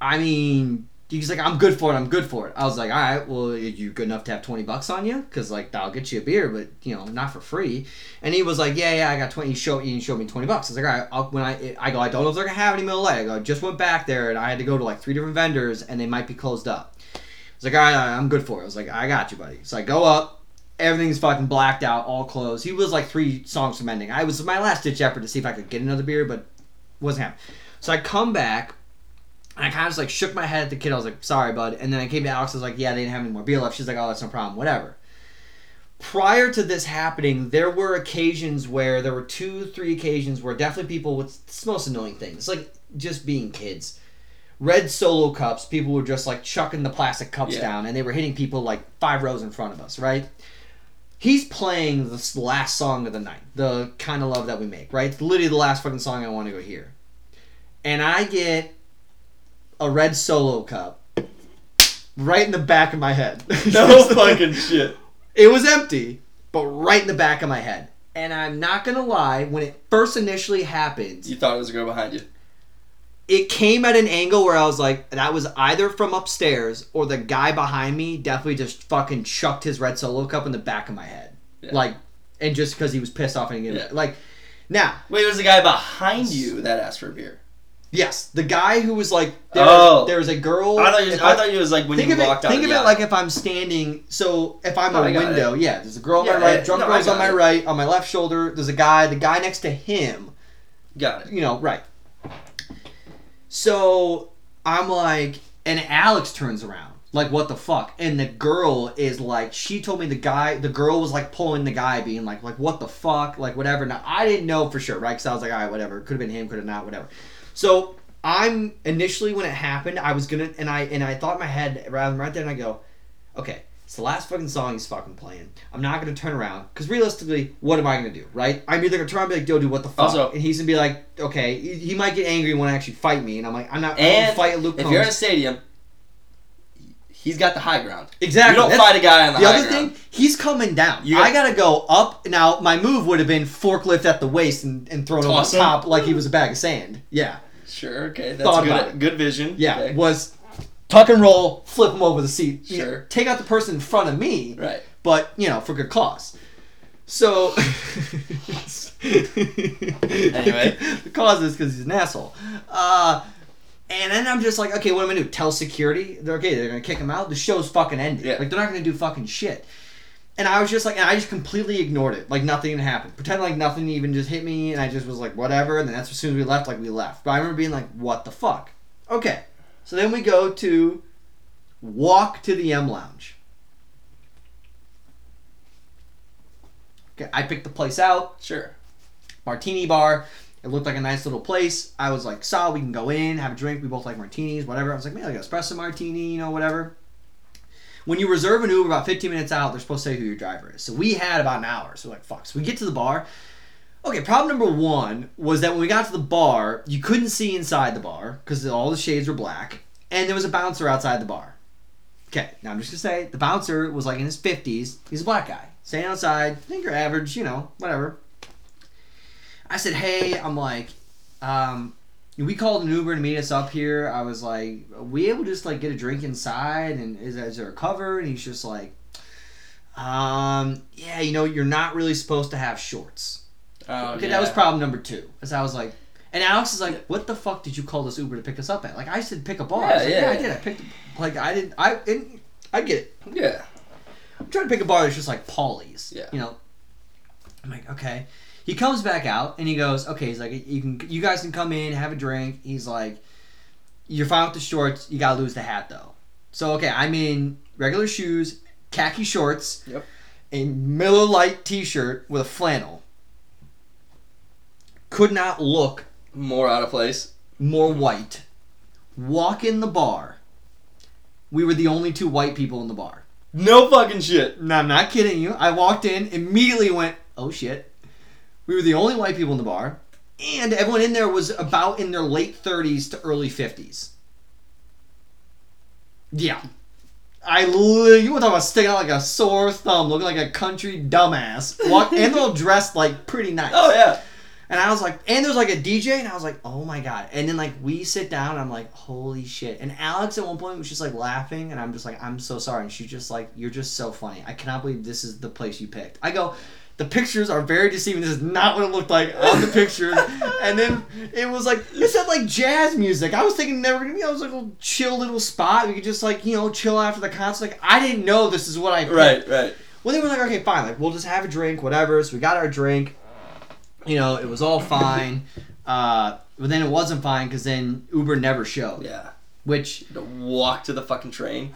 I mean, he's like, I'm good for it. I'm good for it. I was like, all right, well, are you good enough to have 20 bucks on you? Because, like, I'll get you a beer, but, you know, not for free. And he was like, yeah, yeah, I got 20. He showed, he showed me 20 bucks. I was like, all right, I'll, when I, I go, I don't know if they're going to have any Miller Lite. I go, just went back there and I had to go to like three different vendors and they might be closed up. I was like, all right, I'm good for it. I was like, I got you, buddy. So I go up. Everything's fucking blacked out, all closed. He was like three songs from ending. I was my last ditch effort to see if I could get another beer, but wasn't happening. So I come back, and I kind of just like shook my head at the kid. I was like, sorry, bud. And then I came to Alex. I was like, yeah, they didn't have any more beer left. She's like, oh, that's no problem. Whatever. Prior to this happening, there were occasions where there were two, three occasions where definitely people with it's the most annoying thing. It's like just being kids. Red solo cups, people were just like chucking the plastic cups Yeah. down and they were hitting people like five rows in front of us, right? He's playing the last song of the night, the kind of love that we make, right? It's literally the last fucking song I want to go hear. And I get a red solo cup right in the back of my head. No fucking shit. It was empty, but right in the back of my head. And I'm not gonna lie, when it first initially happened, You thought it was a girl behind you. it came at an angle where I was like, that was either from upstairs or the guy behind me definitely just fucking chucked his red solo cup in the back of my head. Yeah. Like, and just because he was pissed off and he Yeah. like, now, Wait, there's a guy behind you that asked for a beer. Yes, the guy who was like, there, Oh. there's a girl. I thought you. if I thought you was like when think you of it, walked out. think of the it like if I'm standing. So if I'm No, a I window, yeah, there's a girl on Yeah, my right, I- drunk no, girl's on my it. right, on my left shoulder. There's a guy. The guy next to him got it. you know, right. So I'm like, and Alex turns around, like, what the fuck? And the girl is like, she told me the guy, the girl was like pulling the guy, being like, like, what the fuck, like, whatever. Now I didn't know for sure, right? Because I was like, all right, whatever. Could have been him, could have not, whatever. So I'm initially when it happened, I was gonna, and I and I thought in my head, rather right there, and I go, okay. It's the last fucking song he's fucking playing. I'm not gonna turn around because realistically, what am I gonna do, right? I'm either gonna turn around and be like, "Yo, dude, what the fuck?" Also- and he's gonna be like, "Okay." He, he might get angry and want to actually fight me, and I'm like, "I'm not. And not fight Luke If Combs." you're in a stadium, he's got the high ground. exactly. You don't That's- fight a guy on the, The other ground. thing, he's coming down. I gotta go up. Now, my move would have been forklift at the waist and, and throw it over the him? top like he was a bag of sand. Yeah, Sure. Okay. That's Thought good. it. Good vision. yeah. Okay. Was tuck and roll, flip him over the seat. You know, Sure. take out the person in front of me. Right. but you know for good cause so Anyway. the cause is because he's an asshole uh and then I'm just like, okay, what am I gonna do? Tell security? They're okay. They're gonna kick him out. The show's fucking ended. Yeah. Like they're not gonna do fucking shit. And I was just like, and I just completely ignored it, like nothing had happened. Pretend like nothing even just hit me, and I just was like, whatever. And then that's as soon as we left, like we left. But I remember being like, what the fuck? Okay. So then we go to walk to the M Lounge. Okay, I picked the place out Sure. martini bar. It looked like a nice little place. I was like, "Saw, we can go in, have a drink. We both like martinis, whatever." I was like, "Man, like espresso martini, you know, whatever." When you reserve an Uber about 15 minutes out, they're supposed to say who your driver is. So we had about an hour. So like, "Fuck." So we get to the bar. Okay, problem number one was that when we got to the bar, you couldn't see inside the bar because all the shades were black, and there was a bouncer outside the bar. Okay, now I'm just gonna say the bouncer was like in his 50s. He's a black guy, standing outside. I think you're average, you know, whatever. I said, hey, I'm like, um, we called an Uber to meet us up here. I was like, are we able to just like get a drink inside? And is, is there a cover? And he's just like, um, yeah, you know, you're not really supposed to have shorts. Oh, Okay, yeah. that was problem number two. As I was like, and Alex is like, "What the fuck did you call this Uber to pick us up at?" Like I said, pick a bar. I was Yeah, yeah, I did. I picked. Like I didn't. I and I get it. Yeah. I'm trying to pick a bar that's just like Paulie's. Yeah. You know. I'm like, okay. He comes back out and he goes, okay. He's like, you can, you guys can come in, have a drink. He's like, you're fine with the shorts. You gotta lose the hat though. So okay, I'm in regular shoes, khaki shorts, Yep. a Miller Lite T-shirt with a flannel. Could not look More out of place. more white. Walk in the bar. We were the only two white people in the bar. No fucking shit. No, I'm not kidding you. I walked in, immediately went, oh shit. We were the only white people in the bar, and everyone in there was about in their late 30s to early 50s. Yeah. I li- you want to talk about sticking out like a sore thumb, looking like a country dumbass. Walk, and they're all dressed like pretty nice. Oh yeah. And I was like, and there's like a DJ, and I was like, oh my god. And then like we sit down, and I'm like, holy shit. And Alex at one point was just like laughing, and I'm just like, I'm so sorry. And she's just like, you're just so funny. I cannot believe this is the place you picked. I go, the pictures are very deceiving. This is not what it looked like on the pictures. and then it was like it said like jazz music. I was thinking never gonna be. I was like a little chill little spot. We could just like you know chill after the concert. Like I didn't know this is what I picked. Right. Right. Well, they were like, okay, fine. Like, we'll just have a drink, whatever. So we got our drink. You know, it was all fine. Uh, but then it wasn't fine because then Uber never showed. Yeah. Which To walk to the fucking train.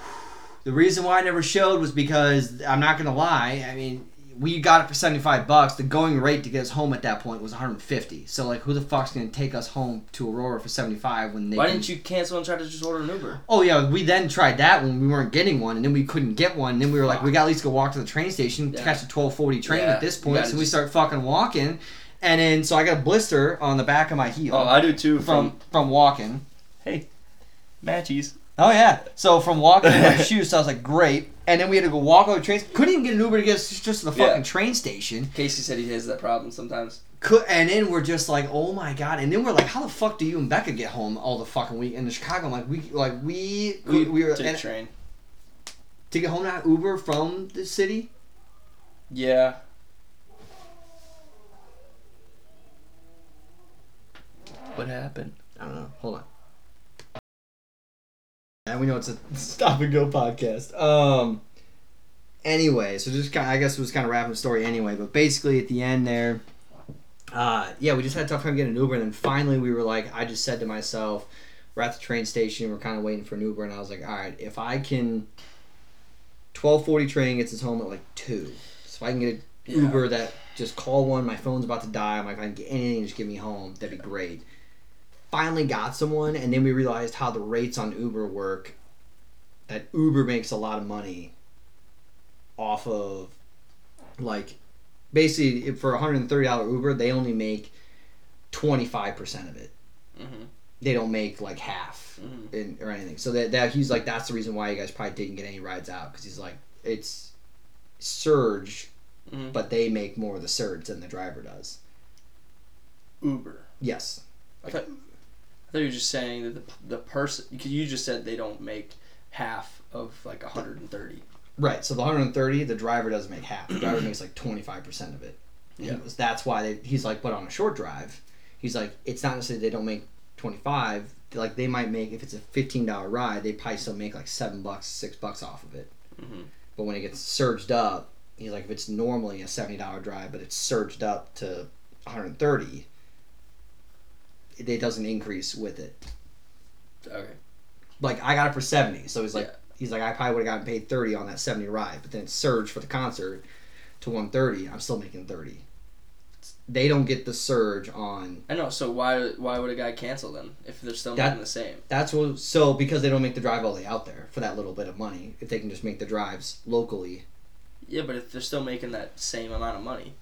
the reason why I never showed was because I'm not gonna lie. I mean, we got it for 75 bucks. The going rate to get us home at that point was 150. So like, who the fuck's gonna take us home to Aurora for 75 when they? Why can- didn't you cancel and try to just order an Uber? Oh yeah, we then tried that when we weren't getting one, and then we couldn't get one. And then we were like, we got at least go walk to the train station to catch the twelve forty train Yeah, at this point. So we start fucking walking, and then so I got a blister on the back of my heel Oh, I do too. from From from walking. hey, matchies. Oh yeah, so from walking in my shoes, so I was like, great. And then we had to go walk over the train. Couldn't even get an Uber to get us just to the Yeah. fucking train station. Casey said he has that problem sometimes. Could, and then we're just like, oh my god. And then we're like, how the fuck do you and Becca get home all the fucking week in Chicago? I'm like, we like we We, we, were took and, a train. to get home not Uber from the city. Yeah. What happened? I don't know. Hold on. And we know it's a stop and go podcast. Um. Anyway, so just kind, I guess it was kind of wrapping the story anyway. But basically, at the end there, uh, yeah, we just had a tough time getting an Uber, and then finally we were like, I just said to myself, we're at the train station, we're kind of waiting for an Uber, and I was like, all right, if I can, twelve forty train gets us home at like two, so if I can get an Yeah. Uber that just call one, my phone's about to die, I'm like, if I can get anything, just get me home, that'd be great finally got someone and then we realized how the rates on Uber work that Uber makes a lot of money off of like basically for a $130 Uber they only make 25% of it Mm-hmm. they don't make like half Mhm. in, or anything so that, that he's like that's the reason why you guys probably didn't get any rides out because he's like it's surge Mhm. but they make more of the surge than the driver does Uber. yes I thought, I thought you were just saying that the, the person, because you just said they don't make half of like 130. Right. So the 130, the driver doesn't make half. The driver makes like 25% of it. And Yeah. it was- that's why they, he's like, but on a short drive, he's like, it's not necessarily they don't make 25. Like they might make if it's a $15 ride, they probably still make like seven bucks, six bucks off of it. Mm-hmm. But when it gets surged up, he's like, if it's normally a $70 drive, but it's surged up to 130, it, doesn't increase with it. Okay. Like I got it for 70, so he's like, Yeah. he's like, I probably would have gotten paid 30 on that 70 ride, but then it surged for the concert to 130. I'm still making 30. They don't get the surge on. I know. So why why would a guy cancel them if they're still That- making the same? That's what. So because they don't make the drive all the way out there for that little bit of money, if they can just make the drives locally, Yeah, but if they're still making that same amount of money,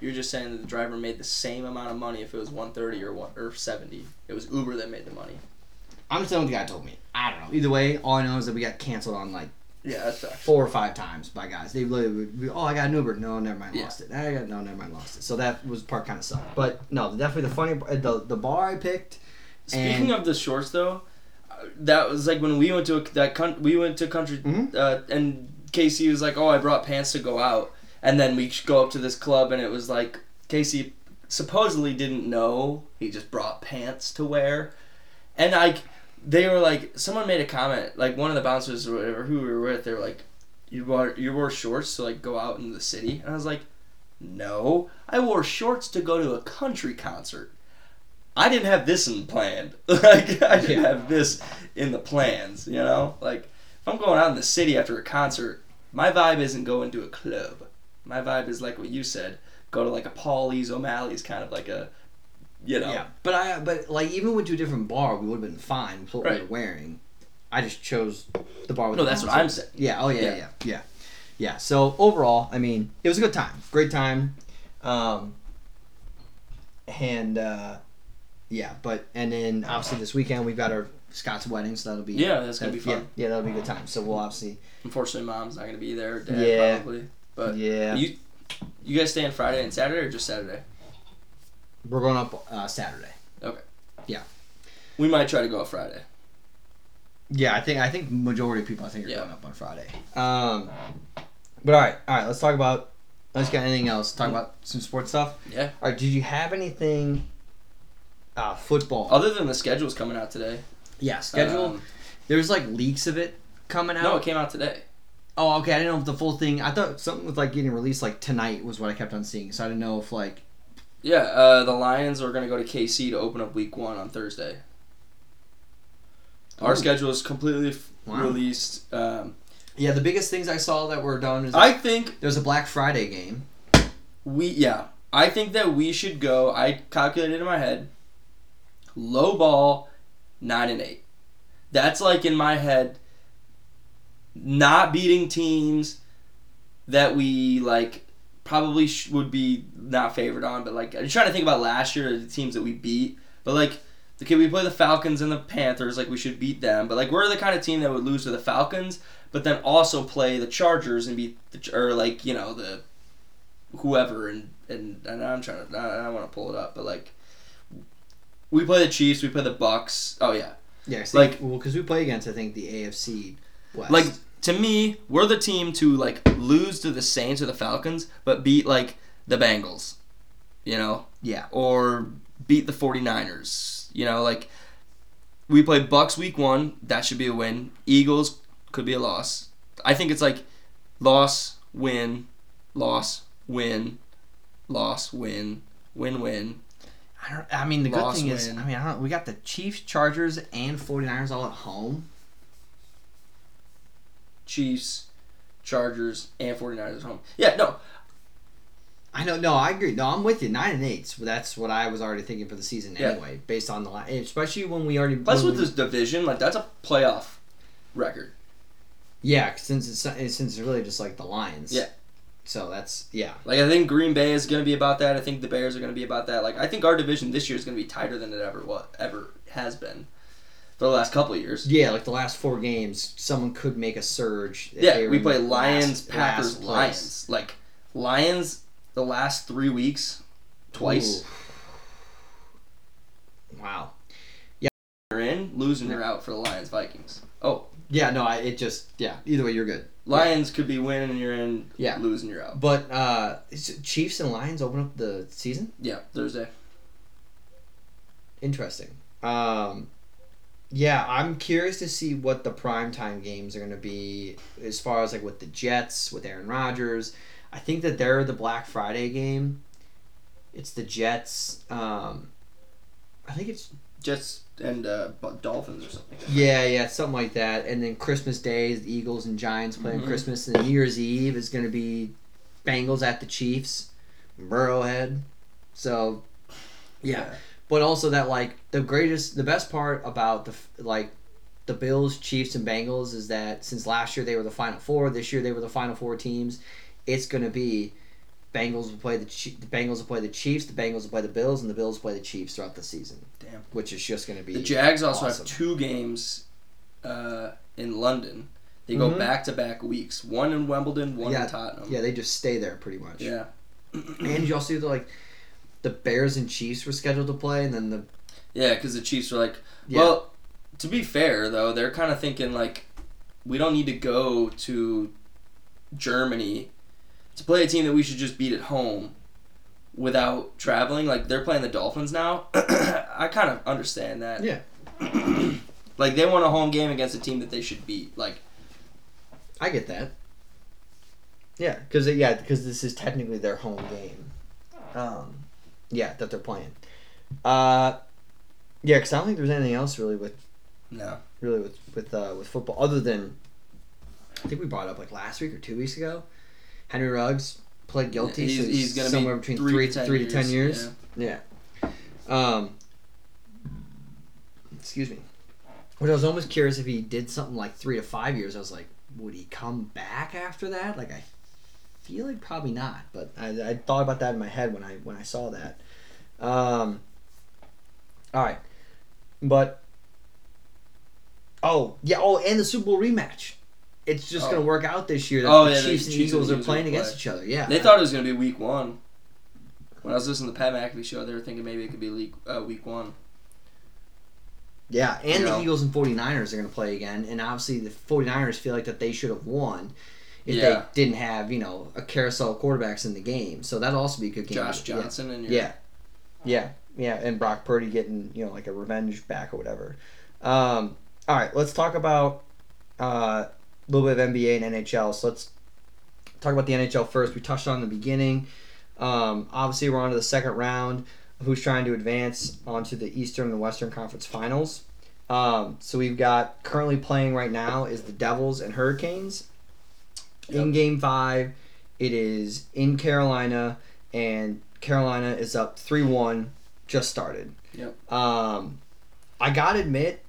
You're just saying that the driver made the same amount of money if it was 130 or one or 70. It was Uber that made the money. I'm just telling what the guy told me. I don't know. Either way, all I know is that we got canceled on like Yeah, that sucks. four or five times by guys. They literally, would be, oh, I got an Uber. No, never mind, Yeah. lost it. I got no, never mind, lost it. So that was part kind of sucked. But no, definitely the funny uh, the the bar I picked. Speaking of the shorts, though, uh, that was like when we went to a, that con- we went to country, Mhm. uh, and Casey was like, "Oh, I brought pants to go out," and then we go up to this club, and it was like Casey supposedly didn't know he just brought pants to wear, and like they were like, someone made a comment, like one of the bouncers or whatever who we were with, they were like, "You wore you wore shorts to like go out in the city," and I was like, "No, I wore shorts to go to a country concert." I didn't have this in planned. like I didn't have this in the plans. You know, like if I'm going out in the city after a concert, my vibe isn't going to a club. My vibe is like what you said. Go to like a Paulie's, O'Malley's, kind of like a, you know. Yeah, but I but like even went to a different bar, we would have been fine with what we Right. were wearing. I just chose the bar with. No, the that's what. I'm saying. Yeah. Oh yeah, Yeah. yeah. Yeah. Yeah. So overall, I mean, it was a good time. Great time. Um. And uh, yeah, but and then obviously this weekend we've got our Scott's wedding, so that'll be Yeah, that's gonna be yeah, fun. Yeah, that'll be a good time. So we'll obviously Unfortunately, mom's not gonna be there. Dad Yeah. probably. But yeah you, you guys staying Friday and Saturday or just Saturday? we're going up uh, Saturday. Okay. Yeah. We might try to go out Friday. Yeah, I think I think majority of people I think are Yeah. going up on Friday. Um, but all right, all right. Let's talk about. Let's get anything else. Talk about some sports stuff. Yeah. All right. Did you have anything? Uh, football. Other than the schedules coming out today. yeah, schedule. Um, There's like leaks of it coming out. no, it came out today. Oh, okay. I didn't know if the full thing. I thought something with like getting released like tonight was what I kept on seeing. So I didn't know if like. Yeah, uh, the Lions are going to go to KC to open up Week One on Thursday. Our Ooh. schedule is completely f- Wow. released. Um, Yeah, the biggest things I saw that were done is I think there's a Black Friday game. we yeah. I think that we should go. I calculated in my head. Low ball, nine and eight. That's like in my head. Not beating teams that we like probably sh- would be not favored on, but like I'm trying to think about last year the teams that we beat. But like okay, we play the Falcons and the Panthers, like we should beat them. But like we're the kind of team that would lose to the Falcons, but then also play the Chargers and beat the or like you know the whoever and and, and I'm trying to I, I want to pull it up, but like we play the Chiefs, we play the Bucs. Oh yeah, Yeah, Like- well, because we play against I think the AFC West. like to me, we're the team to like lose to the Saints or the Falcons, but beat like the Bengals, you know, yeah, or beat the 49ers. You know, like we play Bucs week 1, that should be a win. Eagles could be a loss. I think it's like loss, win, loss, win, loss, win, win, win. I don't. I mean, the good Loss, thing is. I mean, I don't. We got the Chiefs, Chargers, and 49ers all at home. Chiefs, Chargers, and 49ers at home. Yeah, no. I know. No, I agree. No, I'm with you. Nine and eight. That's what I was already thinking for the season Yeah. anyway, based on the line. Especially when we already. Plus with we- this division, like that's a playoff record. Yeah, since it's since it's really just like the Lions. Yeah. So that's yeah. Like I think Green Bay is going to be about that. I think the Bears are going to be about that. Like I think our division this year is going to be tighter than it ever what ever has been the last couple years. Yeah, like the last four games, someone could make a surge. Yeah, we play Lions, last- Packers, last. Lions. Like Lions, the last three weeks, twice. Ooh. Wow. You're in, losing, you're out for the Lions, Vikings. Oh, Yeah, no, I, it just yeah. Either way, you're good. Lions could be winning, and you're in. Yeah. losing, you're out. But uh, is Chiefs and Lions open up the season. Yeah, Thursday. Interesting. Um, yeah, I'm curious to see what the primetime games are going to be as far as like with the Jets with Aaron Rodgers. I think that they're the Black Friday game. It's the Jets. Um, I think it's Jets and uh, Dolphins or something. yeah, yeah, something like that. And then Christmas Day is the Eagles and Giants playing Mhm. Christmas, and New Year's Eve is going to be Bengals at the Chiefs, Burrowhead. So, yeah. But also that like the greatest the best part about the like the bills chiefs and bengals is that since last year they were the final four this year they were the final four teams it's going to be Bengals will play the the Bengals will play the Chiefs, the Bengals will play the Bills, and the Bills will play the Chiefs throughout the season. Damn. Which is just going to be The Jags also awesome. have two games uh, in London. They go back to back weeks. One in Wimbledon, one Yeah, in Tottenham. Yeah, they just stay there pretty much. Yeah. And you also see the like the Bears and Chiefs were scheduled to play, and then the Yeah, because the Chiefs were like, Yeah. well, to be fair though, they're kind of thinking like, we don't need to go to Germany to play a team that we should just beat at home without traveling. Like they're playing the Dolphins now. I kind of understand that. Yeah. like they want a home game against a team that they should beat. Like I get that. Yeah, because yeah, because this is technically their home game. Um, yeah, that they're playing. Uh, yeah, because I don't think there's anything else really with no. really with with uh, with football other than I think we brought up like last week or two weeks ago. Henry Ruggs pled guilty. He's, so he's, he's gonna somewhere be between three, three, to 10 three years. to ten years. Yeah. Yeah. Um. Excuse me. But I was almost curious if he did something like three to five years. I was like, would he come back after that? Like, I feel like probably not. But I, I thought about that in my head when I when I saw that. Um. All right, but oh yeah, oh, and the Super Bowl rematch. It's just Oh. gonna work out this year that Oh, the yeah, Chiefs and Chiefs and Eagles are playing against play. each other. Yeah, They thought it was gonna be week one. When I was listening to Pat McAfee show, they were thinking maybe it could be week uh, week one. Yeah, and You the know? Eagles and 49ers are going to play again. And obviously, the 49ers feel like that they should have won if Yeah. they didn't have, you know, a carousel of quarterbacks in the game. So that'll also be a good game. Josh Yeah. Johnson and your Yeah. Yeah. Yeah. And Brock Purdy getting, you know, like a revenge back or whatever. Um, all right, let's talk about uh, a little bit of NBA and NHL. So let's talk about the NHL first. We touched on in the beginning. Um, obviously, we're on to the second round who's trying to advance onto the Eastern and Western Conference Finals. Um, so we've got currently playing right now is the Devils and Hurricanes. In Game Five, it is in Carolina, and Carolina is up three one. Just started. Yep. Um, I gotta admit,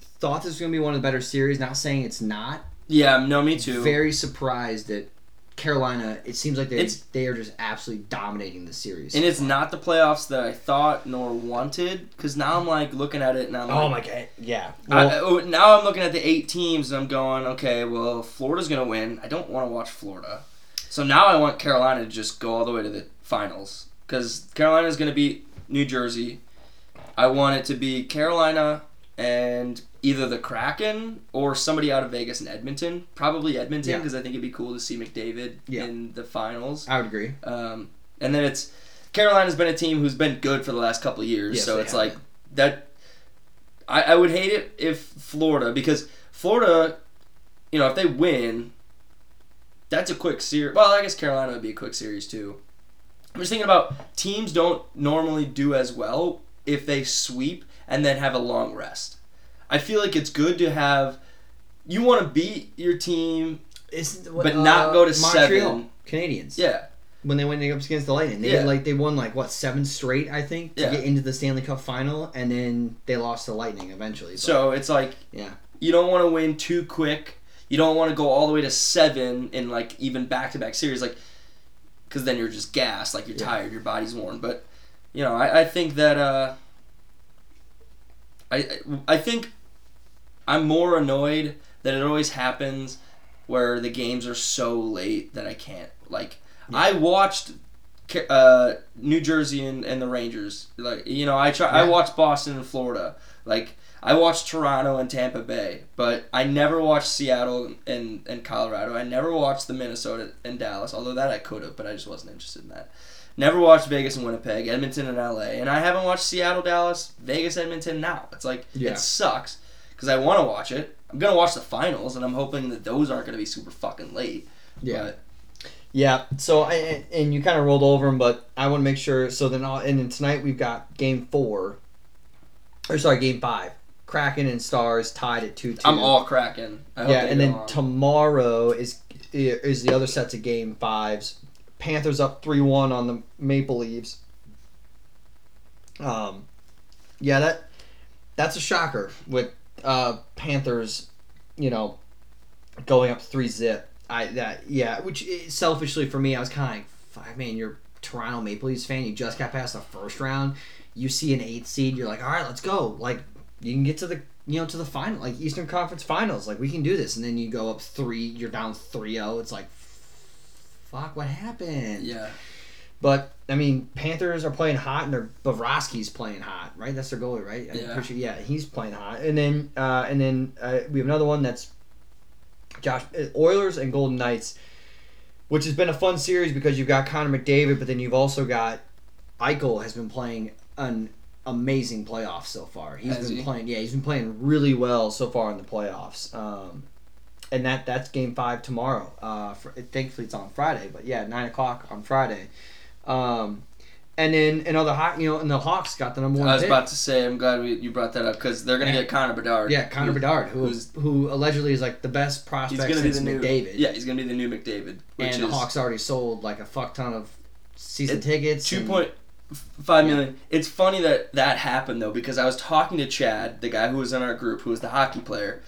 thought this was gonna be one of the better series. Not saying it's not. Yeah, no, me too. Very surprised that Carolina. It seems like they It's- they are just absolutely dominating the series. and it's not the playoffs that I thought nor wanted. Because now I'm like looking at it and I'm Oh like, my god! Yeah. Well, oh, now I'm looking at the eight teams and I'm going, okay, well, Florida's gonna win. I don't want to watch Florida, so now I want Carolina to just go all the way to the finals because Carolina's gonna beat New Jersey. I want it to be Carolina and either the Kraken or somebody out of Vegas and Edmonton. Probably Edmonton Yeah. because I think it'd be cool to see McDavid Yeah. in the finals. I would agree. Um, and then it's Carolina's been a team who's been good for the last couple of years, Yes, so it's have like that. I, I would hate it if Florida because Florida, you know, if they win, that's a quick series. Well, I guess Carolina would be a quick series too. I'm just thinking about teams don't normally do as well if they sweep and then have a long rest. I feel like it's good to have. You want to beat your team, It's, But not go to Montreal seven. Canadiens. yeah. When they went up against the Lightning, they Yeah. like they won like what seven straight, I think, to Yeah. get into the Stanley Cup final, and then they lost to Lightning eventually. but- So it's like Yeah. you don't want to win too quick. You don't want to go all the way to seven in like even back to back series, like because then you're just gassed, like you're Yeah. tired, your body's worn. But you know, I, I think that uh, I I think I'm more annoyed that it always happens where the games are so late that I can't like. I watched uh, New Jersey and, and the Rangers. Like you know, I try. I watched Boston and Florida. Like I watched Toronto and Tampa Bay, but I never watched Seattle and, and Colorado. I never watched the Minnesota and Dallas, although that I could have, but I just wasn't interested in that. Never watched Vegas and Winnipeg, Edmonton and LA, and I haven't watched Seattle, Dallas, Vegas, Edmonton now. It's like Yeah. it sucks because I want to watch it. I'm gonna watch the finals, and I'm hoping that those aren't gonna be super fucking late. Yeah. But Yeah. So I and you kind of rolled over them, but I want to make sure. So then, all, and then tonight we've got game four, or sorry, game five. Kraken and Stars tied at two two. I'm all hope yeah, and then on. tomorrow is is the other sets of game fives. Panthers up three one on the Maple Leaves. Um, yeah, that that's a shocker with uh, Panthers, you know, going up three zip. I that yeah, which eh, selfishly for me, I was kind of I mean, you're Toronto Maple Leafs fan. You just got past the first round. You see an eight seed. You're like, all right, let's go. Like you can get to the you know to the final, like Eastern Conference Finals. Like we can do this. And then you go up three. You're down 3-0. It's like, fuck, what happened? Yeah. But I mean, Panthers are playing hot, and their Bobrovsky's playing hot, right? That's their goalie, right? Yeah. sure- yeah, he's playing hot. And then, uh, and then uh, we have another one that's Josh uh, Oilers and Golden Knights, which has been a fun series because you've got Connor McDavid, but then you've also got Eichel has been playing an amazing playoffs so far. He's Has been he? playing, yeah, he's been playing really well so far in the playoffs. Um, and that that's game five tomorrow. Uh, for, thankfully it's on Friday, but yeah, nine o'clock on Friday. Um, and then another hot, you know, and the Hawks got the number one I was pick. about to say, I'm glad we, you brought that up because they're gonna Yeah. get Connor Bedard. yeah, Connor who- Bedard, who who's who allegedly is like the best prospect he's gonna be since the new McDavid. Yeah, he's gonna be the new McDavid. Which and the Hawks already sold like a fuck ton of season It- tickets. two and- point five million. It's funny that that happened though because I was talking to Chad, the guy who was in our group, who was the hockey player.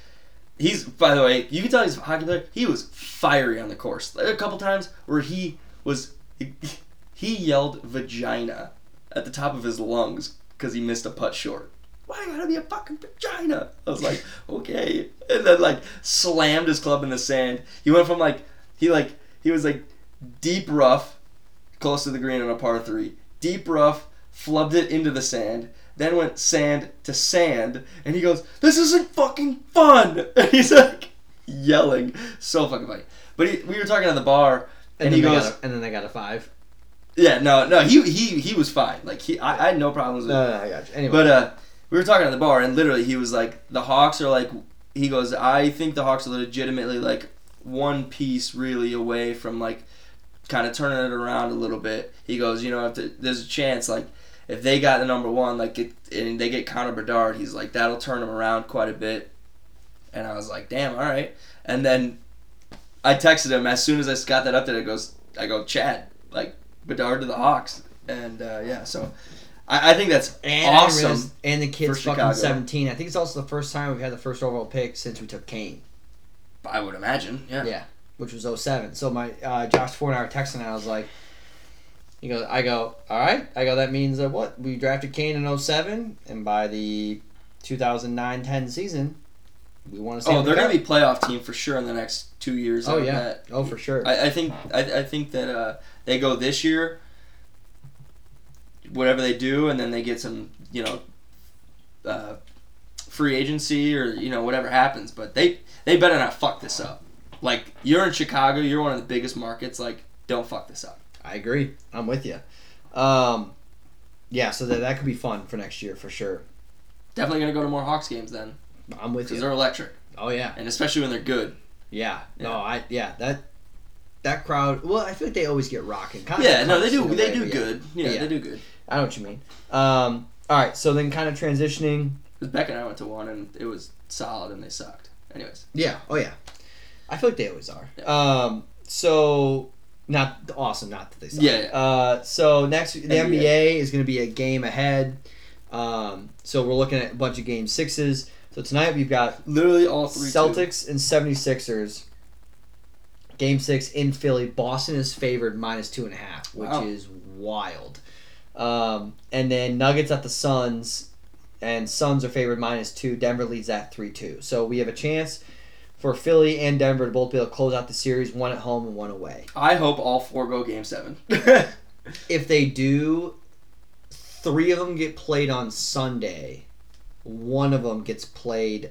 He's by the way, you can tell he's a hockey player. He was fiery on the course. A couple times where he was he, he yelled vagina at the top of his lungs because he missed a putt short. Why gotta be a fucking vagina? I was like, okay, and then like slammed his club in the sand. He went from like he like he was like deep rough close to the green on a par three. Deep rough, flubbed it into the sand, then went sand to sand, and he goes, "This isn't fucking fun." And he's like yelling, so fucking funny. But he, we were talking at the bar, and, and, he goes, a, and then they got a five. "Yeah, no, no, he he he was fine. Like he, I, I had no problems with." No, no, no, I got you. Anyway, But uh, we were talking at the bar, and literally he was like, "The Hawks are like," he goes, "I think the Hawks are legitimately like one piece really away from like kind of turning it around a little bit." He goes, "You know, if there's a chance like." If they got the number one, like, it, and they get Connor Bedard, he's like that'll turn him around quite a bit. And I was like, damn, all right. And then I texted him as soon as I got that update. I goes, I go, Chad, like Bedard to the Hawks, and uh, yeah, so I, I think that's and awesome. realized- and the kid's fucking Chicago. seventeen. I think it's also the first time we've had the first overall pick since we took Kane. I would imagine. Yeah. Yeah, which was 07. So my uh, Josh Ford and I were texting, and I was like, "He goes, I go, all right. I go, that means that what we drafted Kane in 07, and by the 2009-10 season, we want to see. Oh, they're gonna be playoff team for sure in the next two years. Oh yeah. bet. Oh for sure. I, I think I, I think that uh, they go this year, whatever they do, and then they get some you know, uh, free agency or you know whatever happens. But they they better not fuck this up. Like you're in Chicago, you're one of the biggest markets. Like don't fuck this up. I agree. I'm with you. Um, yeah. So that that could be fun for next year for sure. Definitely gonna go to more Hawks games then I'm with you. because they're electric, Oh yeah. and especially when they're good. Yeah. No, I yeah that. That crowd, well, I feel like they always get rocking. Kind Yeah, no, they do. They way, do yeah. good. Yeah, Yeah. they do good. I know what you mean. Um, all right, so then kind of transitioning. Because Beck and I went to one, and it was solid, and they sucked. Anyways, Yeah. Oh yeah. I feel like they always are. Yeah. Um. So not awesome. Not that they suck. Yeah, yeah. Uh. So next, the NBA. NBA is going to be a game ahead. Um. So we're looking at a bunch of game sixes. So tonight we've got literally all three. Celtics and 76ers. Game six in Philly. Boston is favored minus two and a half, which Wow. is wild. Um, and then Nuggets at the Suns, and Suns are favored minus two. Denver leads that three two. So we have a chance for Philly and Denver to both be able to close out the series, one at home and one away. I hope all four go game seven. If they do, three of them get played on Sunday. One of them gets played.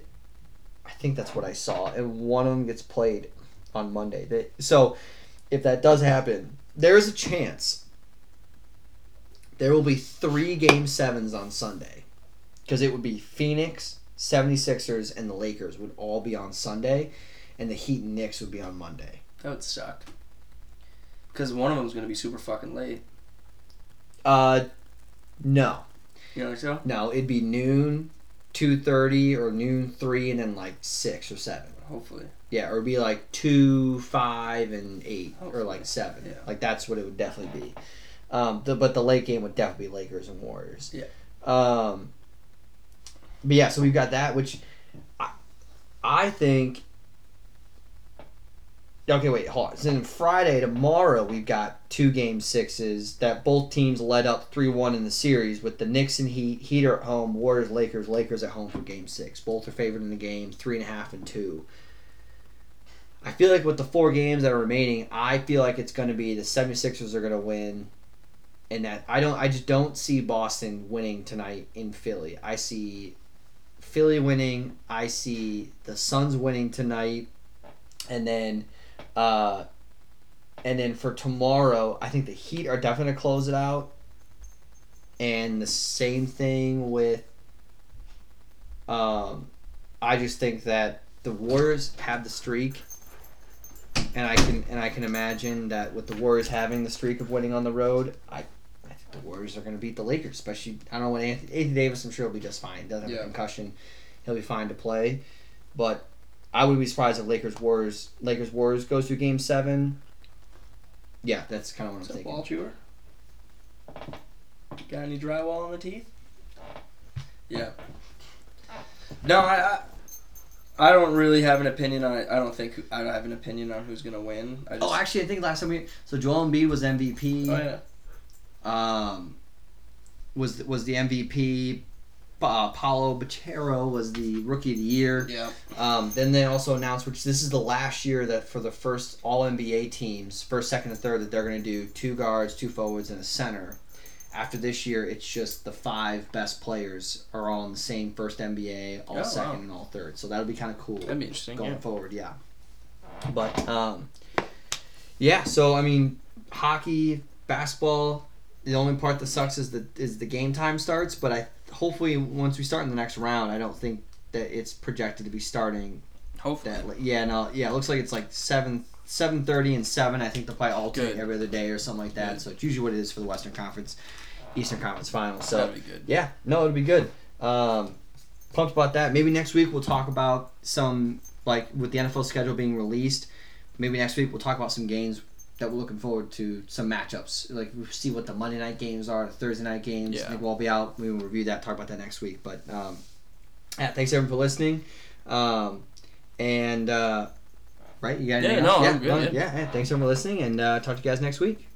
I think that's what I saw, and one of them gets played on Monday. They, so, if that does happen, there is a chance there will be three game sevens on Sunday, because it would be Phoenix, 76ers, and the Lakers would all be on Sunday, and the Heat and Knicks would be on Monday. that would suck. Because one of them's gonna be super fucking late. Uh, no. You know what I'm saying? No, it'd be noon, two thirty, or noon three, and then like six or seven. Hopefully. Yeah, or it'd be like two, five, and eight, or like seven. Yeah. Like that's what it would definitely be. Um, the, but the late game would definitely be Lakers and Warriors. Yeah. Um. But yeah, so we've got that, which I, I think Okay, wait, hold on. So then Friday tomorrow we've got two game sixes that both teams led up three one in the series with the Knicks and Heat. Heat are at home. Warriors, Lakers, Lakers at home for game six. Both are favored in the game, three and a half and two. I feel like with the four games that are remaining, I feel like it's going to be the 76ers are going to win. And that I don't, I just don't see Boston winning tonight in Philly. I see Philly winning. I see the Suns winning tonight, and then, uh, and then for tomorrow, I think the Heat are definitely gonna close it out. And the same thing with. Um, I just think that the Warriors have the streak, and I can and I can imagine that with the Warriors having the streak of winning on the road, I. The Warriors are going to beat the Lakers, especially. I don't know when Anthony, Anthony Davis. I'm sure he'll be just fine. Doesn't have Yeah. a concussion. He'll be fine to play. But I would be surprised if Lakers Warriors Lakers Warriors goes to game seven. Yeah, that's kind of what I'm thinking. ball chewer? Got any drywall in the teeth? Yeah. No, I, I, I don't really have an opinion on it. I don't think I don't have an opinion on who's gonna win. I oh, just, Oh, actually, I think last time we so Joel Embiid was MVP. Oh, yeah. Um, was was the MVP. Uh, Paolo Banchero was the rookie of the year. Yeah. Um, then they also announced, which this is the last year that for the first All NBA teams, first, second, and third, that they're going to do two guards, two forwards, and a center. After this year, it's just the five best players are all in the same first NBA, all Oh, second, wow. and all third. So that'll be kind of cool That'd be interesting. going Yeah. forward. Yeah, but um, yeah. So I mean, hockey, basketball. The only part that sucks is the is the game time starts. But I hopefully once we start in the next round, I don't think that it's projected to be starting Hopefully. that. Yeah, no, yeah. It looks like it's like seven seven thirty and seven. I think they'll probably alternate Good. every other day or something like that. Good. So it's usually what it is for the Western Conference, Eastern Conference Finals. So That'd be good. yeah, no, it'll be good. Um, pumped about that. Maybe next week we'll talk about some like with the NFL schedule being released. Maybe next week we'll talk about some games that we're looking forward to, some matchups. Like we see what the Monday night games are, the Thursday night games. Yeah. I think we'll all be out. We will review that, talk about that next week. But um, yeah, thanks everyone for listening. Um, and uh, right, you got Yeah, no, I'm good, yeah, yeah. Thanks everyone for listening, and uh, talk to you guys next week.